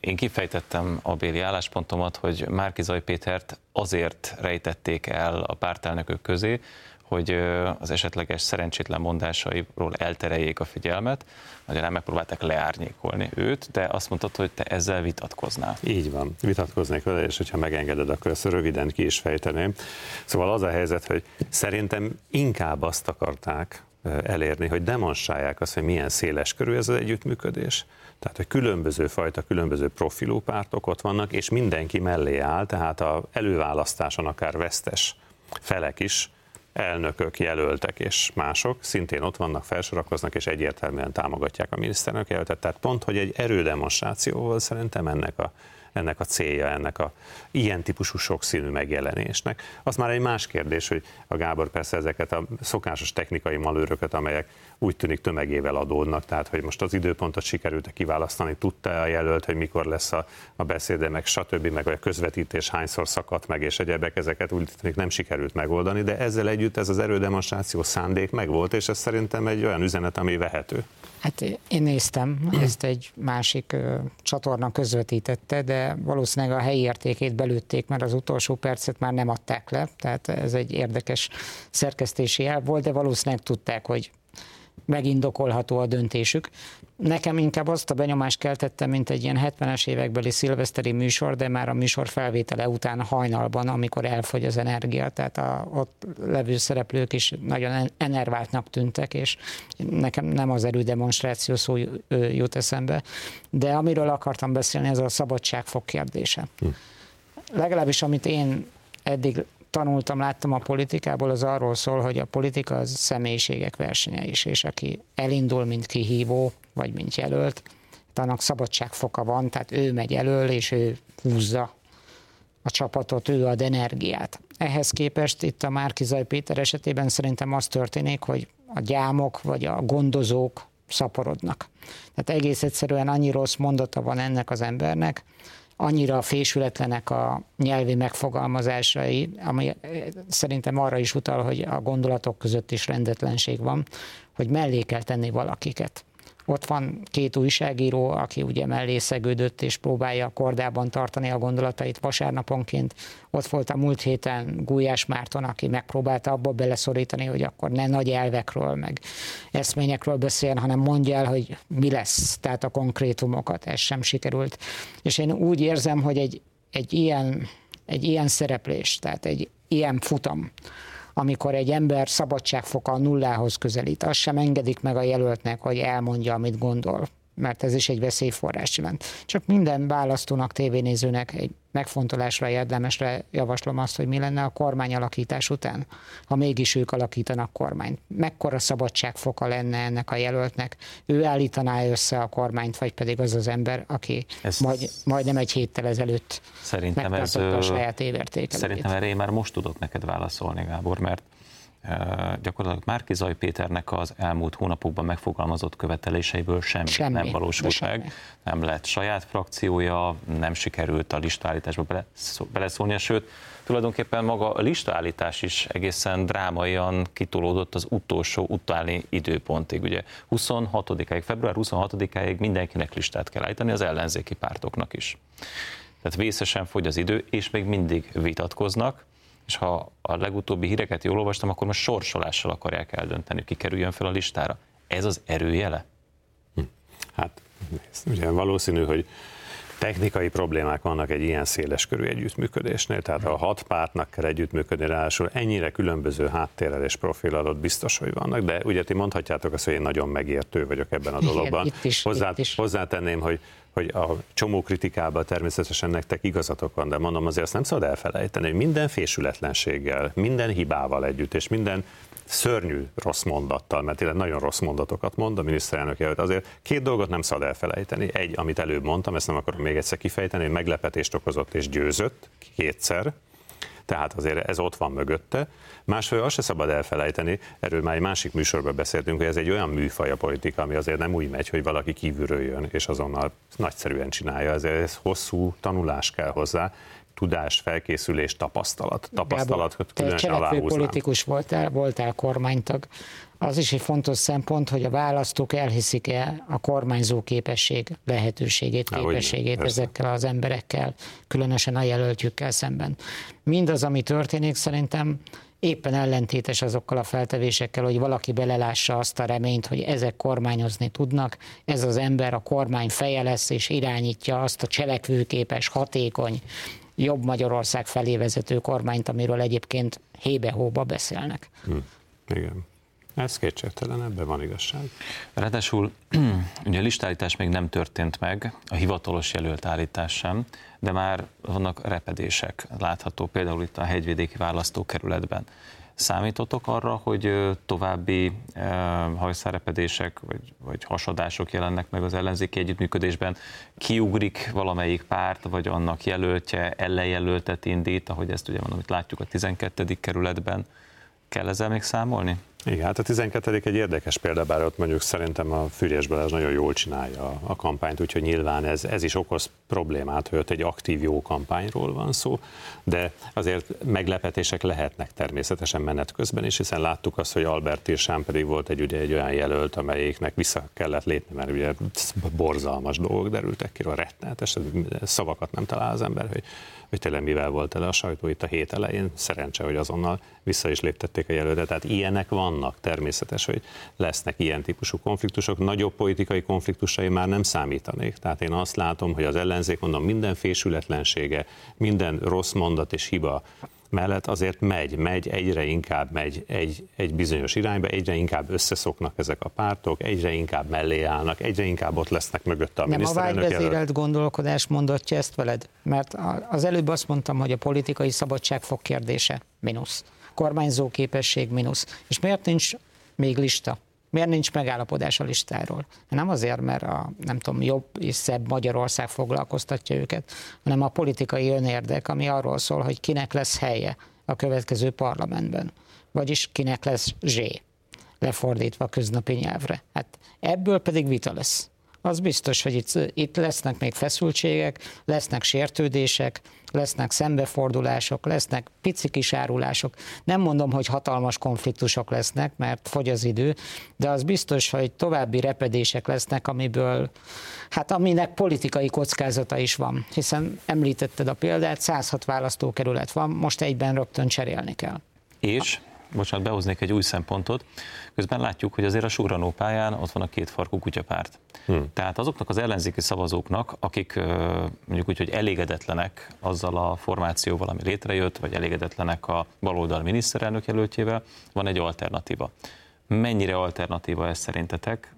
Speaker 1: én kifejtettem a béli álláspontomat, hogy Márki Zaj Pétert azért rejtették el a pártelnökök közé, hogy az esetleges szerencsétlen mondásairól eltereljék a figyelmet, magyarán megpróbálták leárnyékolni őt, de azt mondtad, hogy te ezzel vitatkoznál.
Speaker 3: Így van, vitatkoznék vele, és hogyha megengeded, akkor ezt röviden ki is fejteném. Szóval az a helyzet, hogy szerintem inkább azt akarták elérni, hogy demonstrálják azt, hogy milyen széles körül ez az együttműködés. Tehát, hogy különböző fajta, különböző profilú pártok ott vannak, és mindenki mellé áll, tehát a előválasztáson akár vesztes felek is elnökök, jelöltek és mások szintén ott vannak, felsorakoznak, és egyértelműen támogatják a miniszterelnök jelöltet. Tehát pont, hogy egy erődemonstráció volt szerintem ennek a, ennek a célja, ennek a ilyen típusú sokszínű megjelenésnek. Az már egy más kérdés, hogy a Gábor persze ezeket a szokásos technikai malőröket, amelyek úgy tűnik tömegével adódnak, tehát hogy most az időpontot sikerült kiválasztani, tudta a jelölt, hogy mikor lesz a, a beszéde, meg stb., meg a közvetítés hányszor szakadt meg, és egyebek, ezeket úgy tűnik nem sikerült megoldani, de ezzel együtt ez az erődemonstráció szándék megvolt, és ez szerintem egy olyan üzenet, ami vehető.
Speaker 2: Hát én néztem, ezt egy másik ö, csatorna közvetítette, de valószínűleg a helyi értékét belőtték, mert az utolsó percet már nem adták le, tehát ez egy érdekes szerkesztési el volt, de valószínűleg tudták, hogy megindokolható a döntésük. Nekem inkább azt a benyomást keltette, mint egy ilyen 70-es évekbeli szilveszteri műsor, de már a műsor felvétele után hajnalban, amikor elfogy az energia, tehát a ott levő szereplők is nagyon enerváltnak tűntek, és nekem nem az erődemonstráció szó jut eszembe. De amiről akartam beszélni, ez a szabadságfog kérdése. Hm. Legalábbis amit én eddig tanultam, láttam a politikából, az arról szól, hogy a politika az személyiségek versenye is, és aki elindul, mint kihívó, vagy mint jelölt, annak szabadságfoka van, tehát ő megy elől, és ő húzza a csapatot, ő ad energiát. Ehhez képest itt a Márkizaj Péter esetében szerintem az történik, hogy a gyámok vagy a gondozók szaporodnak. Tehát egész egyszerűen annyi rossz mondata van ennek az embernek, annyira fésületlenek a nyelvi megfogalmazásai, ami eh, szerintem arra is utal, hogy a gondolatok között is rendetlenség van, hogy mellé kell tenni valakiket. Ott van két újságíró, aki ugye mellé szegődött és próbálja kordában tartani a gondolatait vasárnaponként. Ott volt a múlt héten Gulyás Márton, aki megpróbálta abba beleszorítani, hogy akkor ne nagy elvekről, meg eszményekről beszéljen, hanem mondja el, hogy mi lesz, tehát a konkrétumokat, ez sem sikerült. És én úgy érzem, hogy egy, egy, ilyen, egy ilyen szereplés, tehát egy ilyen futam, amikor egy ember szabadságfoka a nullához közelít, azt sem engedik meg a jelöltnek, hogy elmondja, amit gondol mert ez is egy veszélyforrás jelent. Csak minden választónak, tévénézőnek egy megfontolásra érdemesre javaslom azt, hogy mi lenne a kormányalakítás után, ha mégis ők alakítanak kormányt. Mekkora szabadságfoka lenne ennek a jelöltnek? Ő állítaná össze a kormányt, vagy pedig az az ember, aki ez majd, majdnem egy héttel ezelőtt
Speaker 1: szerintem ez,
Speaker 2: a saját évértékelőjét.
Speaker 1: Szerintem erre én már most tudok neked válaszolni, Gábor, mert gyakorlatilag Márki Zaj Péternek az elmúlt hónapokban megfogalmazott követeléseiből semmi, semmi nem valósult meg. Nem lett saját frakciója, nem sikerült a listállításba beleszólnia, sőt, tulajdonképpen maga a listállítás is egészen drámaian kitolódott az utolsó utáni időpontig. Ugye 26-ig, február 26-ig mindenkinek listát kell állítani, az ellenzéki pártoknak is. Tehát vészesen fogy az idő, és még mindig vitatkoznak és ha a legutóbbi híreket jól olvastam, akkor most sorsolással akarják eldönteni, ki kerüljön fel a listára. Ez az erőjele?
Speaker 3: Hm. Hát ugye valószínű, hogy technikai problémák vannak egy ilyen széles körű együttműködésnél, tehát a hat pártnak kell együttműködni, ráadásul ennyire különböző háttérrel és profil adott biztos, hogy vannak, de ugye ti mondhatjátok azt, hogy én nagyon megértő vagyok ebben a dologban.
Speaker 2: Igen, itt is,
Speaker 3: Hozzá,
Speaker 2: itt is.
Speaker 3: Hozzátenném, hogy hogy a csomó kritikában természetesen nektek igazatok van, de mondom azért azt nem szabad elfelejteni, hogy minden fésületlenséggel, minden hibával együtt, és minden szörnyű rossz mondattal, mert tényleg nagyon rossz mondatokat mond a miniszterelnök jelölt. Azért két dolgot nem szabad elfelejteni. Egy, amit előbb mondtam, ezt nem akarom még egyszer kifejteni, meglepetést okozott és győzött kétszer, tehát azért ez ott van mögötte. Másfél azt se szabad elfelejteni, erről már egy másik műsorban beszéltünk, hogy ez egy olyan műfaj a politika, ami azért nem úgy megy, hogy valaki kívülről jön, és azonnal nagyszerűen csinálja, ezért ez hosszú tanulás kell hozzá, tudás, felkészülés, tapasztalat. Tapasztalat,
Speaker 2: Gábor, te politikus voltál, voltál kormánytag. Az is egy fontos szempont, hogy a választók elhiszik-e a kormányzó képesség lehetőségét, képességét Há, ezekkel az emberekkel, különösen a jelöltjükkel szemben. Mindaz, ami történik, szerintem éppen ellentétes azokkal a feltevésekkel, hogy valaki belelássa azt a reményt, hogy ezek kormányozni tudnak, ez az ember a kormány feje lesz és irányítja azt a cselekvőképes, hatékony, jobb Magyarország felé vezető kormányt, amiről egyébként hébe-hóba beszélnek. Hm.
Speaker 3: Igen. Ez kétségtelen, ebben van igazság.
Speaker 1: Ráadásul ugye a listállítás még nem történt meg, a hivatalos jelölt állítás sem, de már vannak repedések látható, például itt a hegyvidéki választókerületben. Számítotok arra, hogy további hajszárepedések vagy, vagy hasadások jelennek meg az ellenzéki együttműködésben? Kiugrik valamelyik párt, vagy annak jelöltje ellenjelöltet indít, ahogy ezt ugye mondom, itt látjuk a 12. kerületben. Kell ezzel még számolni?
Speaker 3: Igen, hát a 12. egy érdekes példa, bár ott mondjuk szerintem a Füriyes Balázs nagyon jól csinálja a kampányt, úgyhogy nyilván ez, ez is okoz problémát, hogy ott egy aktív jó kampányról van szó, de azért meglepetések lehetnek természetesen menet közben is, hiszen láttuk azt, hogy Albert Irsán pedig volt egy, ugye, egy olyan jelölt, amelyiknek vissza kellett lépni, mert ugye borzalmas dolgok derültek ki, rettenetes, szavakat nem talál az ember, hogy hogy tényleg mivel volt el a sajtó itt a hét elején. Szerencse, hogy azonnal vissza is léptették a jelöltet. Tehát ilyenek vannak, természetes, hogy lesznek ilyen típusú konfliktusok. Nagyobb politikai konfliktusai már nem számítanék. Tehát én azt látom, hogy az ellenzék, mondom, minden fésületlensége, minden rossz mondat és hiba mellett azért megy, megy, egyre inkább megy egy, egy bizonyos irányba, egyre inkább összeszoknak ezek a pártok, egyre inkább mellé állnak, egyre inkább ott lesznek mögötte a
Speaker 2: Nem
Speaker 3: a
Speaker 2: vágyvezérelt gondolkodás mondatja ezt veled? Mert az előbb azt mondtam, hogy a politikai szabadságfog kérdése mínusz. Kormányzó képesség mínusz. És miért nincs még lista? Miért nincs megállapodás a listáról? Nem azért, mert a nem tudom, jobb és szebb Magyarország foglalkoztatja őket, hanem a politikai önérdek, ami arról szól, hogy kinek lesz helye a következő parlamentben. Vagyis kinek lesz zsé, lefordítva a köznapi nyelvre. Hát ebből pedig vita lesz az biztos, hogy itt, itt lesznek még feszültségek, lesznek sértődések, lesznek szembefordulások, lesznek pici kis árulások. Nem mondom, hogy hatalmas konfliktusok lesznek, mert fogy az idő, de az biztos, hogy további repedések lesznek, amiből, hát aminek politikai kockázata is van. Hiszen említetted a példát, 106 választókerület van, most egyben rögtön cserélni kell.
Speaker 1: És? Bocsánat, behoznék egy új szempontot, közben látjuk, hogy azért a Suranó pályán ott van a két farkú kutyapárt. Hmm. Tehát azoknak az ellenzéki szavazóknak, akik mondjuk úgy, hogy elégedetlenek azzal a formációval, ami létrejött, vagy elégedetlenek a baloldal miniszterelnök jelöltjével, van egy alternatíva. Mennyire alternatíva ez szerintetek?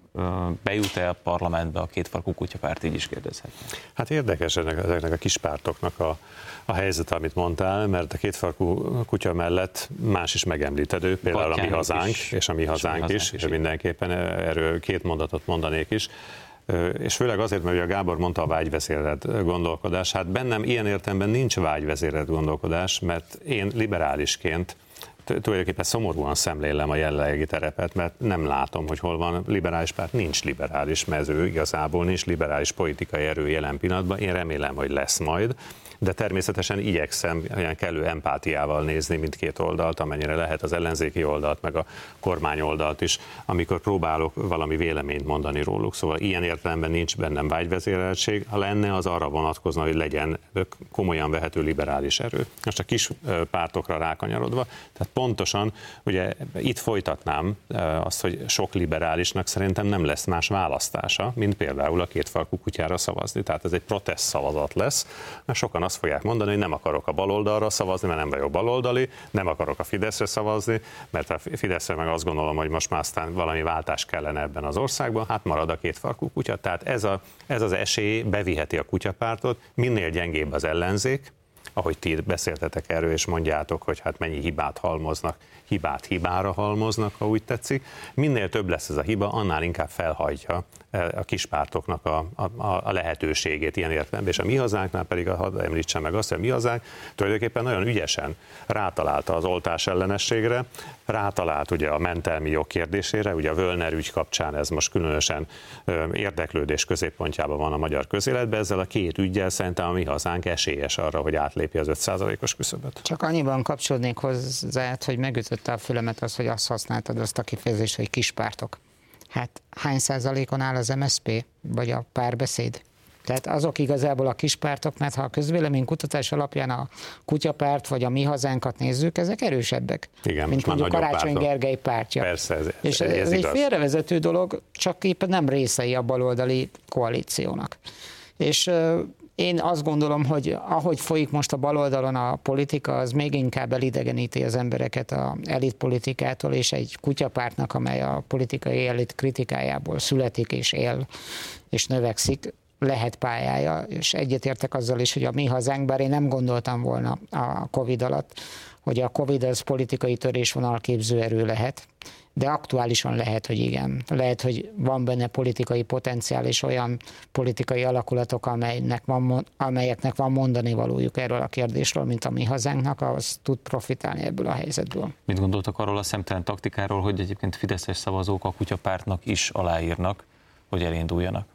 Speaker 1: Bejut-e a parlamentbe a kétfarkú kutyapárt, így is kérdezhetném.
Speaker 3: Hát érdekes ennek, ezeknek a kispártoknak a, a helyzet, amit mondtál, mert a kétfarkú kutya mellett más is megemlítedő, például Batyánik a mi hazánk, is, és a mi hazánk, és is, és mindenképpen erről két mondatot mondanék is. És főleg azért, mert a Gábor mondta a vágyvezérelt gondolkodás, hát bennem ilyen értemben nincs vágyvezérelt gondolkodás, mert én liberálisként tulajdonképpen szomorúan szemlélem a jelenlegi terepet, mert nem látom, hogy hol van liberális párt, nincs liberális mező, igazából nincs liberális politikai erő jelen pillanatban, én remélem, hogy lesz majd, de természetesen igyekszem olyan kellő empátiával nézni mindkét oldalt, amennyire lehet az ellenzéki oldalt, meg a kormány oldalt is, amikor próbálok valami véleményt mondani róluk. Szóval ilyen értelemben nincs bennem vágyvezéreltség, ha lenne, az arra vonatkozna, hogy legyen komolyan vehető liberális erő. Most a kis pártokra rákanyarodva, tehát pontosan, ugye itt folytatnám azt, hogy sok liberálisnak szerintem nem lesz más választása, mint például a kétfarkú kutyára szavazni. Tehát ez egy protest szavazat lesz, mert sokan azt fogják mondani, hogy nem akarok a baloldalra szavazni, mert nem vagyok baloldali, nem akarok a Fideszre szavazni, mert a Fideszre meg azt gondolom, hogy most már aztán valami váltás kellene ebben az országban, hát marad a két farkú kutya. Tehát ez, a, ez az esély beviheti a kutyapártot, minél gyengébb az ellenzék, ahogy ti beszéltetek erről, és mondjátok, hogy hát mennyi hibát halmoznak, hibát hibára halmoznak, ha úgy tetszik. Minél több lesz ez a hiba, annál inkább felhajtja a kispártoknak a, a, a lehetőségét ilyen értelemben, és a mi hazánknál pedig, hadd említsem meg azt, hogy a mi hazánk tulajdonképpen nagyon ügyesen rátalálta az oltás ellenességre, rátalált ugye a mentelmi jog kérdésére, ugye a Völner ügy kapcsán ez most különösen érdeklődés középpontjában van a magyar közéletben, ezzel a két ügyel szerintem a mi hazánk esélyes arra, hogy átlépje az 5%-os küszöböt.
Speaker 2: Csak annyiban kapcsolódnék hozzá, hogy megütötte a fülemet az, hogy azt használtad azt a kifejezést, hogy kispártok. Hát hány százalékon áll az MSP, vagy a párbeszéd? Tehát azok igazából a kispártok, mert ha a közvéleménykutatás alapján a kutyapárt vagy a mi hazánkat nézzük, ezek erősebbek,
Speaker 3: Igen,
Speaker 2: mint mondjuk Karácsony
Speaker 3: pártok.
Speaker 2: Gergely pártja.
Speaker 3: Persze, ez,
Speaker 2: És
Speaker 3: ez,
Speaker 2: ez,
Speaker 3: ez
Speaker 2: egy félrevezető dolog, csak éppen nem részei a baloldali koalíciónak. És én azt gondolom, hogy ahogy folyik most a baloldalon a politika, az még inkább elidegeníti az embereket a elitpolitikától, és egy kutyapártnak, amely a politikai elit kritikájából születik és él és növekszik, lehet pályája, és egyetértek azzal is, hogy a mi hazánk, bár én nem gondoltam volna a Covid alatt, hogy a Covid az politikai törésvonal képző erő lehet, de aktuálisan lehet, hogy igen. Lehet, hogy van benne politikai potenciál és olyan politikai alakulatok, amelynek van, amelyeknek van mondani valójuk erről a kérdésről, mint a mi hazánknak, az tud profitálni ebből a helyzetből.
Speaker 1: Mit gondoltak arról a szemtelen taktikáról, hogy egyébként fideszes szavazók a kutyapártnak is aláírnak, hogy elinduljanak?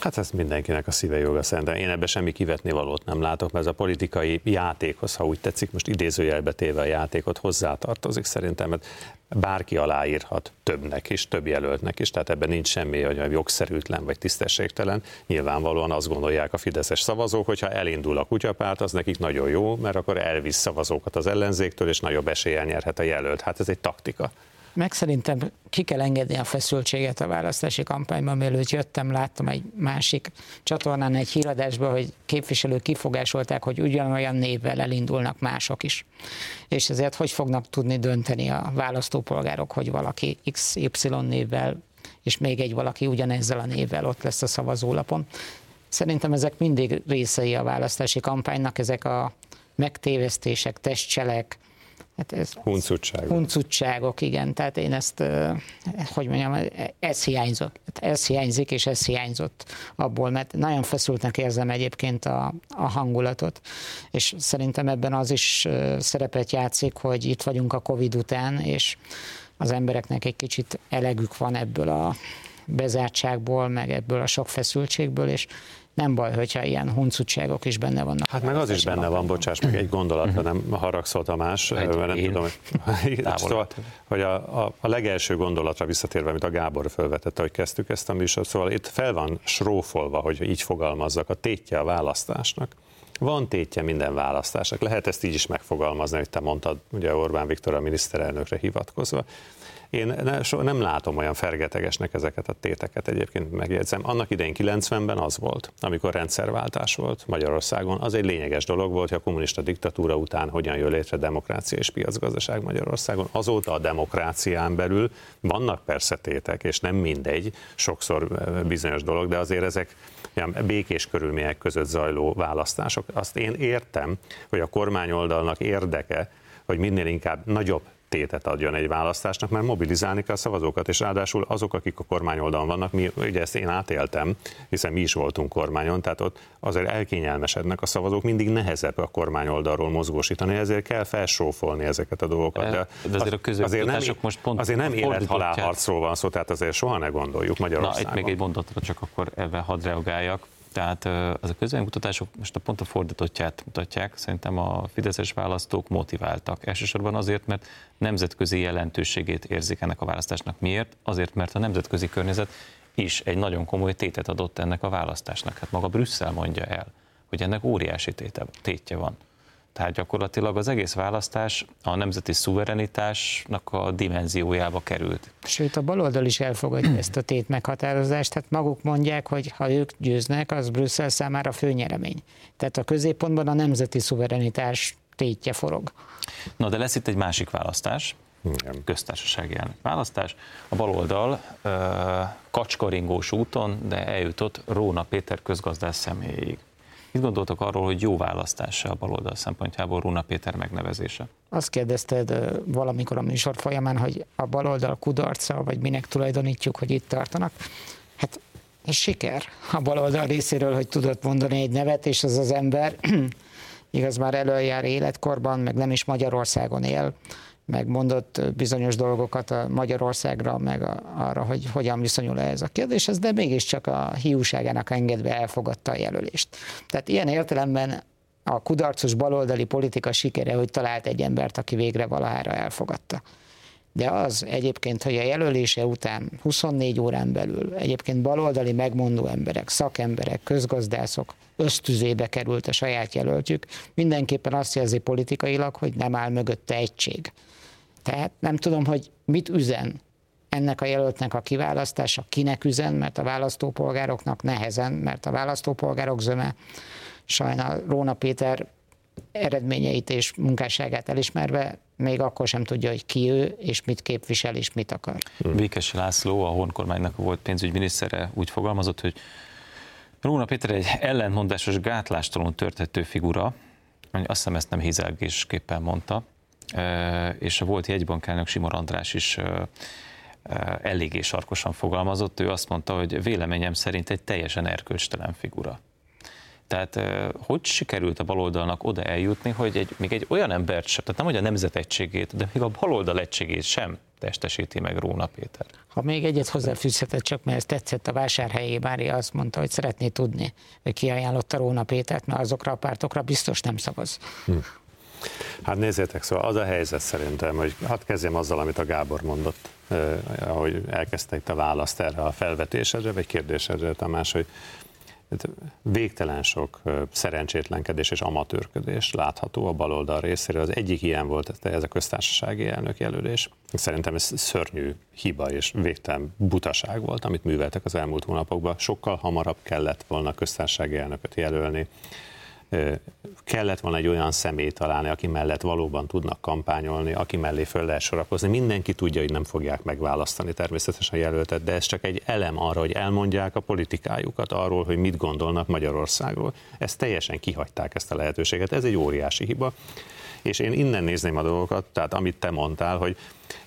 Speaker 3: Hát ez mindenkinek a szíve joga szerintem. Én ebben semmi kivetni valót nem látok, mert ez a politikai játékhoz, ha úgy tetszik, most idézőjelbe téve a játékot hozzátartozik szerintem, mert bárki aláírhat többnek is, több jelöltnek is, tehát ebben nincs semmi, hogy jogszerűtlen vagy tisztességtelen. Nyilvánvalóan azt gondolják a fideszes szavazók, hogy ha elindul a kutyapárt, az nekik nagyon jó, mert akkor elvisz szavazókat az ellenzéktől, és nagyobb eséllyel nyerhet a jelölt. Hát ez egy taktika.
Speaker 2: Meg szerintem ki kell engedni a feszültséget a választási kampányban, mielőtt jöttem, láttam egy másik csatornán egy híradásban, hogy képviselők kifogásolták, hogy ugyanolyan névvel elindulnak mások is. És ezért hogy fognak tudni dönteni a választópolgárok, hogy valaki XY névvel és még egy valaki ugyanezzel a névvel ott lesz a szavazólapon. Szerintem ezek mindig részei a választási kampánynak, ezek a megtévesztések, testcselek,
Speaker 3: Hát ez huncutságok.
Speaker 2: Huncutságok, igen. Tehát én ezt, hogy mondjam, ez hiányzott. Ez hiányzik, és ez hiányzott abból, mert nagyon feszültnek érzem egyébként a, a hangulatot, és szerintem ebben az is szerepet játszik, hogy itt vagyunk a Covid után, és az embereknek egy kicsit elegük van ebből a bezártságból, meg ebből a sok feszültségből, és nem baj, hogyha ilyen huncutságok is benne vannak.
Speaker 3: Hát meg az is benne van, bocsáss meg egy gondolatra, nem haragszol Tamás, mert nem én. tudom, hogy, szóval, hogy a, a, a legelső gondolatra visszatérve, amit a Gábor felvetette, hogy kezdtük ezt a műsort, szóval itt fel van srófolva, hogy így fogalmazzak, a tétje a választásnak. Van tétje minden választásnak. Lehet ezt így is megfogalmazni, hogy te mondtad, ugye Orbán Viktor a miniszterelnökre hivatkozva. Én nem látom olyan fergetegesnek ezeket a téteket egyébként megjegyzem. Annak idején 90-ben az volt, amikor rendszerváltás volt Magyarországon. Az egy lényeges dolog volt, hogy a kommunista diktatúra után hogyan jön létre demokrácia és piacgazdaság Magyarországon. Azóta a demokrácián belül vannak persze tétek, és nem mindegy, sokszor bizonyos dolog, de azért ezek olyan békés körülmények között zajló választások. Azt én értem, hogy a kormányoldalnak érdeke, hogy minél inkább nagyobb tétet adjon egy választásnak, mert mobilizálni kell a szavazókat, és ráadásul azok, akik a kormányoldalon vannak, mi, ugye ezt én átéltem, hiszen mi is voltunk kormányon, tehát ott azért elkényelmesednek a szavazók, mindig nehezebb a kormányoldalról mozgósítani, ezért kell felsófolni ezeket a dolgokat.
Speaker 1: De, de azért a azért nem, most pont
Speaker 3: azért nem élet-halálharcról van szó, tehát azért soha ne gondoljuk Magyarországon.
Speaker 1: Na, itt még egy mondatra csak akkor ebben hadd reagáljak. Tehát az a közvéleménykutatások most a pont a fordítottját mutatják. Szerintem a fideszes választók motiváltak. Elsősorban azért, mert nemzetközi jelentőségét érzik ennek a választásnak. Miért? Azért, mert a nemzetközi környezet is egy nagyon komoly tétet adott ennek a választásnak. Hát maga Brüsszel mondja el, hogy ennek óriási téte, tétje van. Tehát gyakorlatilag az egész választás a nemzeti szuverenitásnak a dimenziójába került.
Speaker 2: Sőt, a baloldal is elfogadja ezt a tét meghatározást, tehát maguk mondják, hogy ha ők győznek, az Brüsszel számára főnyeremény. Tehát a középpontban a nemzeti szuverenitás tétje forog.
Speaker 1: Na de lesz itt egy másik választás, Igen. köztársasági elnök választás. A baloldal kacskaringós úton, de eljutott Róna Péter közgazdász személyéig. Mit gondoltok arról, hogy jó választás a baloldal szempontjából Runa Péter megnevezése?
Speaker 2: Azt kérdezted valamikor a műsor folyamán, hogy a baloldal kudarca, vagy minek tulajdonítjuk, hogy itt tartanak. Hát ez siker a baloldal részéről, hogy tudott mondani egy nevet, és az az ember igaz már előjár életkorban, meg nem is Magyarországon él, meg mondott bizonyos dolgokat a Magyarországra, meg a, arra, hogy hogyan viszonyul ez a kérdéshez, de mégiscsak a hiúságának engedve elfogadta a jelölést. Tehát ilyen értelemben a kudarcos baloldali politika sikere, hogy talált egy embert, aki végre valahára elfogadta. De az egyébként, hogy a jelölése után 24 órán belül egyébként baloldali megmondó emberek, szakemberek, közgazdászok ösztüzébe került a saját jelöltjük, mindenképpen azt jelzi politikailag, hogy nem áll mögötte egység. Tehát nem tudom, hogy mit üzen ennek a jelöltnek a kiválasztása, kinek üzen, mert a választópolgároknak nehezen, mert a választópolgárok zöme sajnál Róna Péter eredményeit és munkásságát elismerve még akkor sem tudja, hogy ki ő, és mit képvisel, és mit akar.
Speaker 1: Vékes László, a honkormánynak volt pénzügyminisztere úgy fogalmazott, hogy Róna Péter egy ellentmondásos gátlástalanul törtető figura, azt hiszem ezt nem hizelgésképpen mondta, és a volt jegybankelnök Simor András is eléggé sarkosan fogalmazott, ő azt mondta, hogy véleményem szerint egy teljesen erkölcstelen figura. Tehát hogy sikerült a baloldalnak oda eljutni, hogy egy, még egy olyan embert sem, tehát nem hogy a nemzet egységét, de még a baloldal egységét sem testesíti meg Róna Péter.
Speaker 2: Ha még egyet hozzáfűzheted, csak mert ez tetszett a vásárhelyi Mária azt mondta, hogy szeretné tudni, hogy ki ajánlotta Róna Pétert, mert azokra a pártokra biztos nem szavaz. Hm.
Speaker 3: Hát nézzétek, szóval az a helyzet szerintem, hogy hadd kezdjem azzal, amit a Gábor mondott, eh, ahogy elkezdte itt a választ erre a felvetésedre, vagy kérdésedre, Tamás, hogy végtelen sok szerencsétlenkedés és amatőrködés látható a baloldal részéről. Az egyik ilyen volt ez a köztársasági elnök jelölés. Szerintem ez szörnyű hiba és végtelen butaság volt, amit műveltek az elmúlt hónapokban. Sokkal hamarabb kellett volna köztársasági elnököt jelölni kellett volna egy olyan személy találni, aki mellett valóban tudnak kampányolni, aki mellé föl lehet sorakozni. Mindenki tudja, hogy nem fogják megválasztani természetesen a jelöltet, de ez csak egy elem arra, hogy elmondják a politikájukat arról, hogy mit gondolnak Magyarországról. Ezt teljesen kihagyták ezt a lehetőséget. Ez egy óriási hiba. És én innen nézném a dolgokat, tehát amit te mondtál, hogy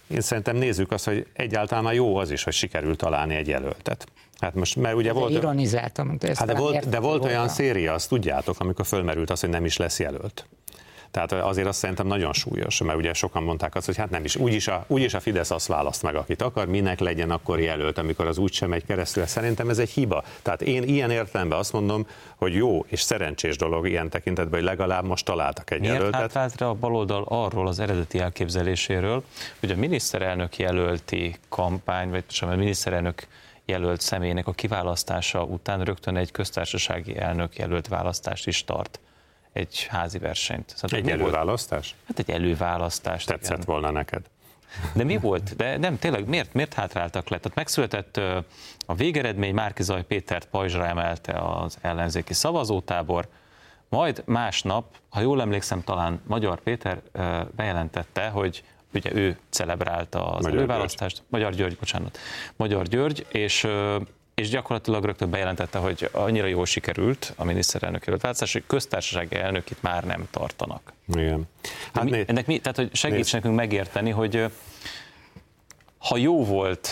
Speaker 3: én szerintem nézzük azt, hogy egyáltalán jó az is, hogy sikerült találni egy jelöltet. Hát most, mert ugye volt...
Speaker 2: Ironizáltam.
Speaker 3: Hát de volt, de volt olyan széria, azt tudjátok, amikor fölmerült az, hogy nem is lesz jelölt. Tehát azért azt szerintem nagyon súlyos, mert ugye sokan mondták azt, hogy hát nem is, úgyis a, úgyis a Fidesz azt választ meg, akit akar, minek legyen akkor jelölt, amikor az úgysem megy keresztül. Szerintem ez egy hiba. Tehát én ilyen értelemben azt mondom, hogy jó és szerencsés dolog ilyen tekintetben, hogy legalább most találtak egy
Speaker 1: Miért
Speaker 3: jelöltet.
Speaker 1: Miért hát a baloldal arról az eredeti elképzeléséről, hogy a miniszterelnök jelölti kampány, vagy sem a miniszterelnök jelölt személynek a kiválasztása után rögtön egy köztársasági elnök jelölt választást is tart egy házi versenyt.
Speaker 3: Szóval egy előválasztás?
Speaker 1: Hát egy előválasztás.
Speaker 3: Tetszett igen. volna neked?
Speaker 1: De mi volt? De nem, tényleg miért, miért hátráltak le? Tehát megszületett a végeredmény, Márkizaj Pétert pajzsra emelte az ellenzéki szavazótábor, majd másnap, ha jól emlékszem, talán Magyar Péter bejelentette, hogy ugye ő celebrálta az Magyar előválasztást, György. Magyar György, bocsánat, Magyar György, és és gyakorlatilag rögtön bejelentette, hogy annyira jól sikerült a miniszterelnök előtt változás, hogy köztársasági elnök itt már nem tartanak.
Speaker 3: Igen.
Speaker 1: Hát mi, ennek mi, tehát hogy segíts nekünk megérteni, hogy ha jó volt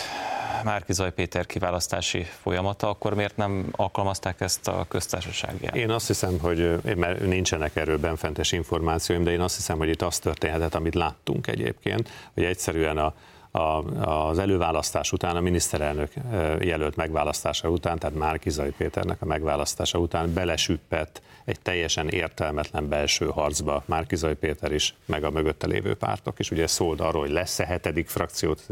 Speaker 1: Márkizaj Péter kiválasztási folyamata, akkor miért nem alkalmazták ezt a köztársasági
Speaker 3: Én azt hiszem, hogy mert nincsenek erről benfentes információim, de én azt hiszem, hogy itt az történhetett, amit láttunk egyébként, hogy egyszerűen a, a, az előválasztás után, a miniszterelnök jelölt megválasztása után, tehát Márkizai Péternek a megválasztása után belesüppett egy teljesen értelmetlen belső harcba Márkizai Péter is, meg a mögötte lévő pártok is. Ugye szólt arról, hogy lesz-e hetedik frakciót,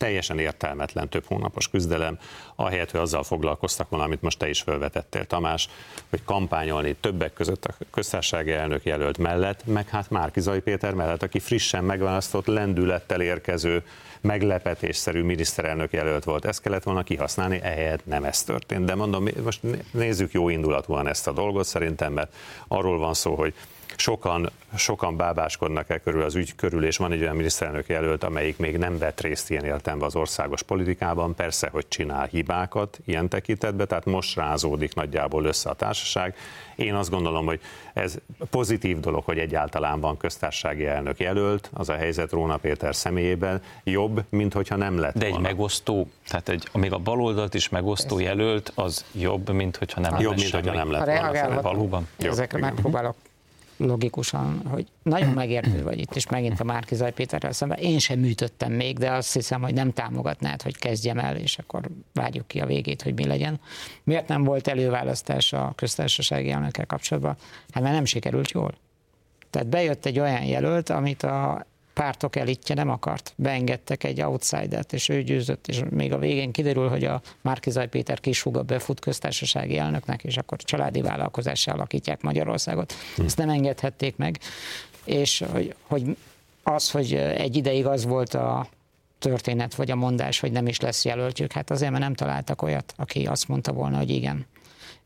Speaker 3: teljesen értelmetlen több hónapos küzdelem, ahelyett, hogy azzal foglalkoztak volna, amit most te is felvetettél, Tamás, hogy kampányolni többek között a köztársasági elnök jelölt mellett, meg hát Márkizai Péter mellett, aki frissen megválasztott, lendülettel érkező meglepetésszerű miniszterelnök jelölt volt. Ezt kellett volna kihasználni, ehelyett nem ez történt. De mondom, most nézzük jó indulatúan ezt a dolgot szerintem, mert arról van szó, hogy sokan, sokan bábáskodnak e körül az ügy körül, és van egy olyan miniszterelnök jelölt, amelyik még nem vett részt ilyen értelemben az országos politikában, persze, hogy csinál hibákat ilyen tekintetben, tehát most rázódik nagyjából össze a társaság. Én azt gondolom, hogy ez pozitív dolog, hogy egyáltalán van köztársasági elnök jelölt, az a helyzet Róna Péter személyében jobb, mint hogyha nem lett
Speaker 1: De egy
Speaker 3: volna.
Speaker 1: megosztó, tehát egy, még a baloldalt is megosztó jelölt, az jobb, mint hogyha nem
Speaker 3: Jobb,
Speaker 1: lenne
Speaker 3: mint hogyha nem lett volna.
Speaker 1: Valóban?
Speaker 2: Ezekre megpróbálok logikusan, hogy nagyon megértő vagy itt, és megint a Márki Zaj Péterrel szemben. Én sem műtöttem még, de azt hiszem, hogy nem támogatnád, hogy kezdjem el, és akkor várjuk ki a végét, hogy mi legyen. Miért nem volt előválasztás a köztársasági elnökkel kapcsolatban? Hát mert nem sikerült jól. Tehát bejött egy olyan jelölt, amit a pártok elitje nem akart. Beengedtek egy outsidert, és ő győzött, és még a végén kiderül, hogy a Márkizaj Péter kishuga befut köztársasági elnöknek, és akkor családi vállalkozással alakítják Magyarországot. Ezt nem engedhették meg. És hogy, hogy az, hogy egy ideig az volt a történet, vagy a mondás, hogy nem is lesz jelöltjük, hát azért, mert nem találtak olyat, aki azt mondta volna, hogy igen.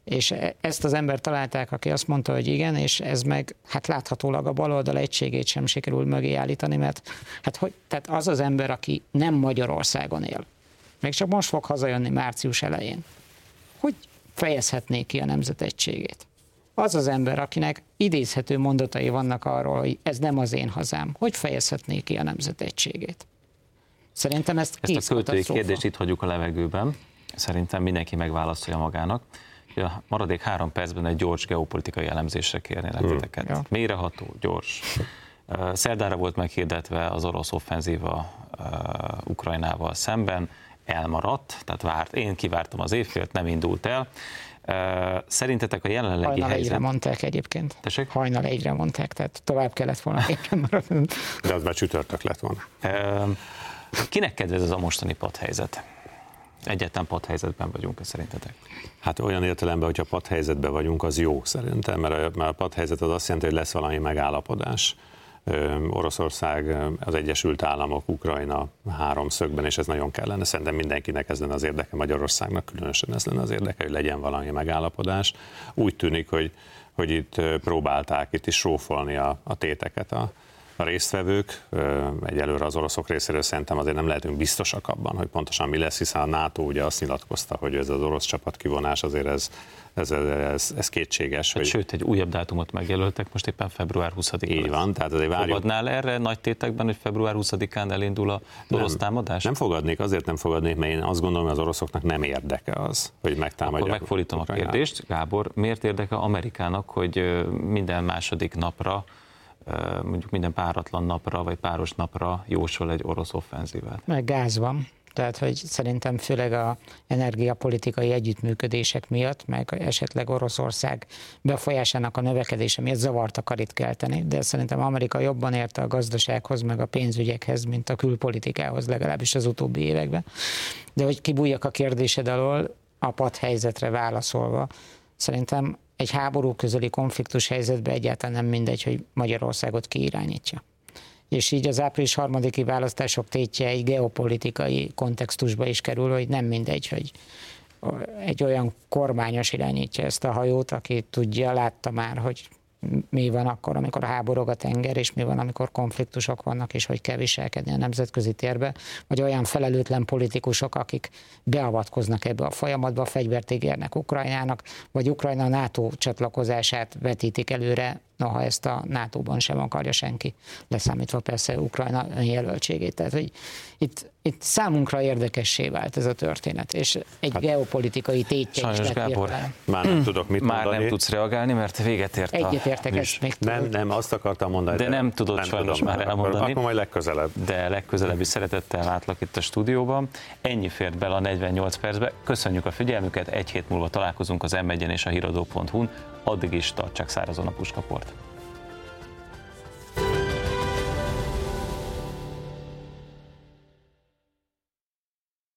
Speaker 2: És e- ezt az embert találták, aki azt mondta, hogy igen, és ez meg hát láthatólag a baloldal egységét sem sikerül mögé állítani, mert hát hogy, tehát az az ember, aki nem Magyarországon él, még csak most fog hazajönni március elején, hogy fejezhetné ki a nemzet egységét? Az az ember, akinek idézhető mondatai vannak arról, hogy ez nem az én hazám, hogy fejezhetné ki a nemzet egységét? Szerintem ezt,
Speaker 1: Ezt a költői kérdést itt hagyjuk a levegőben. Szerintem mindenki megválaszolja magának. A maradék három percben egy gyors geopolitikai elemzésre kérnélek titeket.
Speaker 2: Ja.
Speaker 1: Mélyreható, gyors. Szerdára volt meghirdetve az orosz offenzíva Ukrajnával szemben, elmaradt, tehát várt, én kivártam az évfélt, nem indult el. Szerintetek a jelenlegi
Speaker 2: Hajnal egyre
Speaker 1: helyzet...
Speaker 2: mondták egyébként.
Speaker 1: Tessék?
Speaker 2: Hajnal egyre mondták, tehát tovább kellett volna egyre maradni.
Speaker 3: De az már csütörtök lett volna.
Speaker 1: Kinek kedvez ez a mostani padhelyzet? Egyetlen padhelyzetben vagyunk szerintetek?
Speaker 3: Hát olyan értelemben, hogyha padhelyzetben vagyunk, az jó szerintem, mert a, mert a padhelyzet az azt jelenti, hogy lesz valami megállapodás. Oroszország, az Egyesült Államok, Ukrajna háromszögben, és ez nagyon kellene. Szerintem mindenkinek ez lenne az érdeke, Magyarországnak különösen ez lenne az érdeke, hogy legyen valami megállapodás. Úgy tűnik, hogy, hogy itt próbálták itt is sófolni a, a téteket a, a résztvevők. Egyelőre az oroszok részéről szerintem azért nem lehetünk biztosak abban, hogy pontosan mi lesz, hiszen a NATO ugye azt nyilatkozta, hogy ez az orosz csapat kivonás azért ez, ez, ez, ez kétséges.
Speaker 1: Hát,
Speaker 3: Hogy
Speaker 1: sőt, egy újabb dátumot megjelöltek, most éppen február 20-a.
Speaker 3: így van, tehát azért várjuk.
Speaker 1: Fogadnál erre nagy tétekben, hogy február 20-án elindul a orosz támadás?
Speaker 3: Nem fogadnék, azért nem fogadnék, mert én azt gondolom, hogy az oroszoknak nem érdeke az, hogy megtámadják.
Speaker 1: Akkor megfordítom a kérdést. Gábor, miért érdeke Amerikának, hogy minden második napra, mondjuk minden páratlan napra, vagy páros napra jósol egy orosz offenzívát?
Speaker 2: Meg gáz van. Tehát, hogy szerintem főleg a energiapolitikai együttműködések miatt, meg esetleg Oroszország befolyásának a növekedése miatt zavart akar kelteni, de szerintem Amerika jobban érte a gazdasághoz, meg a pénzügyekhez, mint a külpolitikához, legalábbis az utóbbi években. De hogy kibújjak a kérdésed alól, a padhelyzetre válaszolva, szerintem egy háború közeli konfliktus helyzetben egyáltalán nem mindegy, hogy Magyarországot kiirányítja. És így az április harmadiki választások tétje egy geopolitikai kontextusba is kerül, hogy nem mindegy, hogy egy olyan kormányos irányítja ezt a hajót, aki tudja, látta már, hogy mi van akkor, amikor háborog a tenger, és mi van, amikor konfliktusok vannak, és hogy kell viselkedni a nemzetközi térbe, vagy olyan felelőtlen politikusok, akik beavatkoznak ebbe a folyamatba, fegyvert ígérnek Ukrajnának, vagy Ukrajna NATO csatlakozását vetítik előre, noha ezt a NATO-ban sem akarja senki, leszámítva persze Ukrajna önjelöltségét. Tehát, hogy itt, itt számunkra érdekessé vált ez a történet, és egy hát, geopolitikai tétje
Speaker 1: Sajnos,
Speaker 2: is lett
Speaker 1: Gábor,
Speaker 2: hirtelen.
Speaker 3: Már nem tudok mit
Speaker 1: Már
Speaker 3: mondani.
Speaker 1: nem tudsz reagálni, mert véget ért a
Speaker 2: Egyetértek,
Speaker 1: műsor.
Speaker 2: ezt még
Speaker 3: Nem,
Speaker 2: tudod.
Speaker 3: nem, azt akartam mondani.
Speaker 1: De nem tudod sajnos
Speaker 3: tudom,
Speaker 1: már
Speaker 3: akkor-
Speaker 1: elmondani.
Speaker 3: Akkor majd legközelebb.
Speaker 1: de legközelebb is szeretettel látlak itt a stúdióban. Ennyi fért bele a 48 percbe. Köszönjük a figyelmüket, egy hét múlva találkozunk az m és a híradó.hu-n. Addig is tartsák szárazon a puskaport.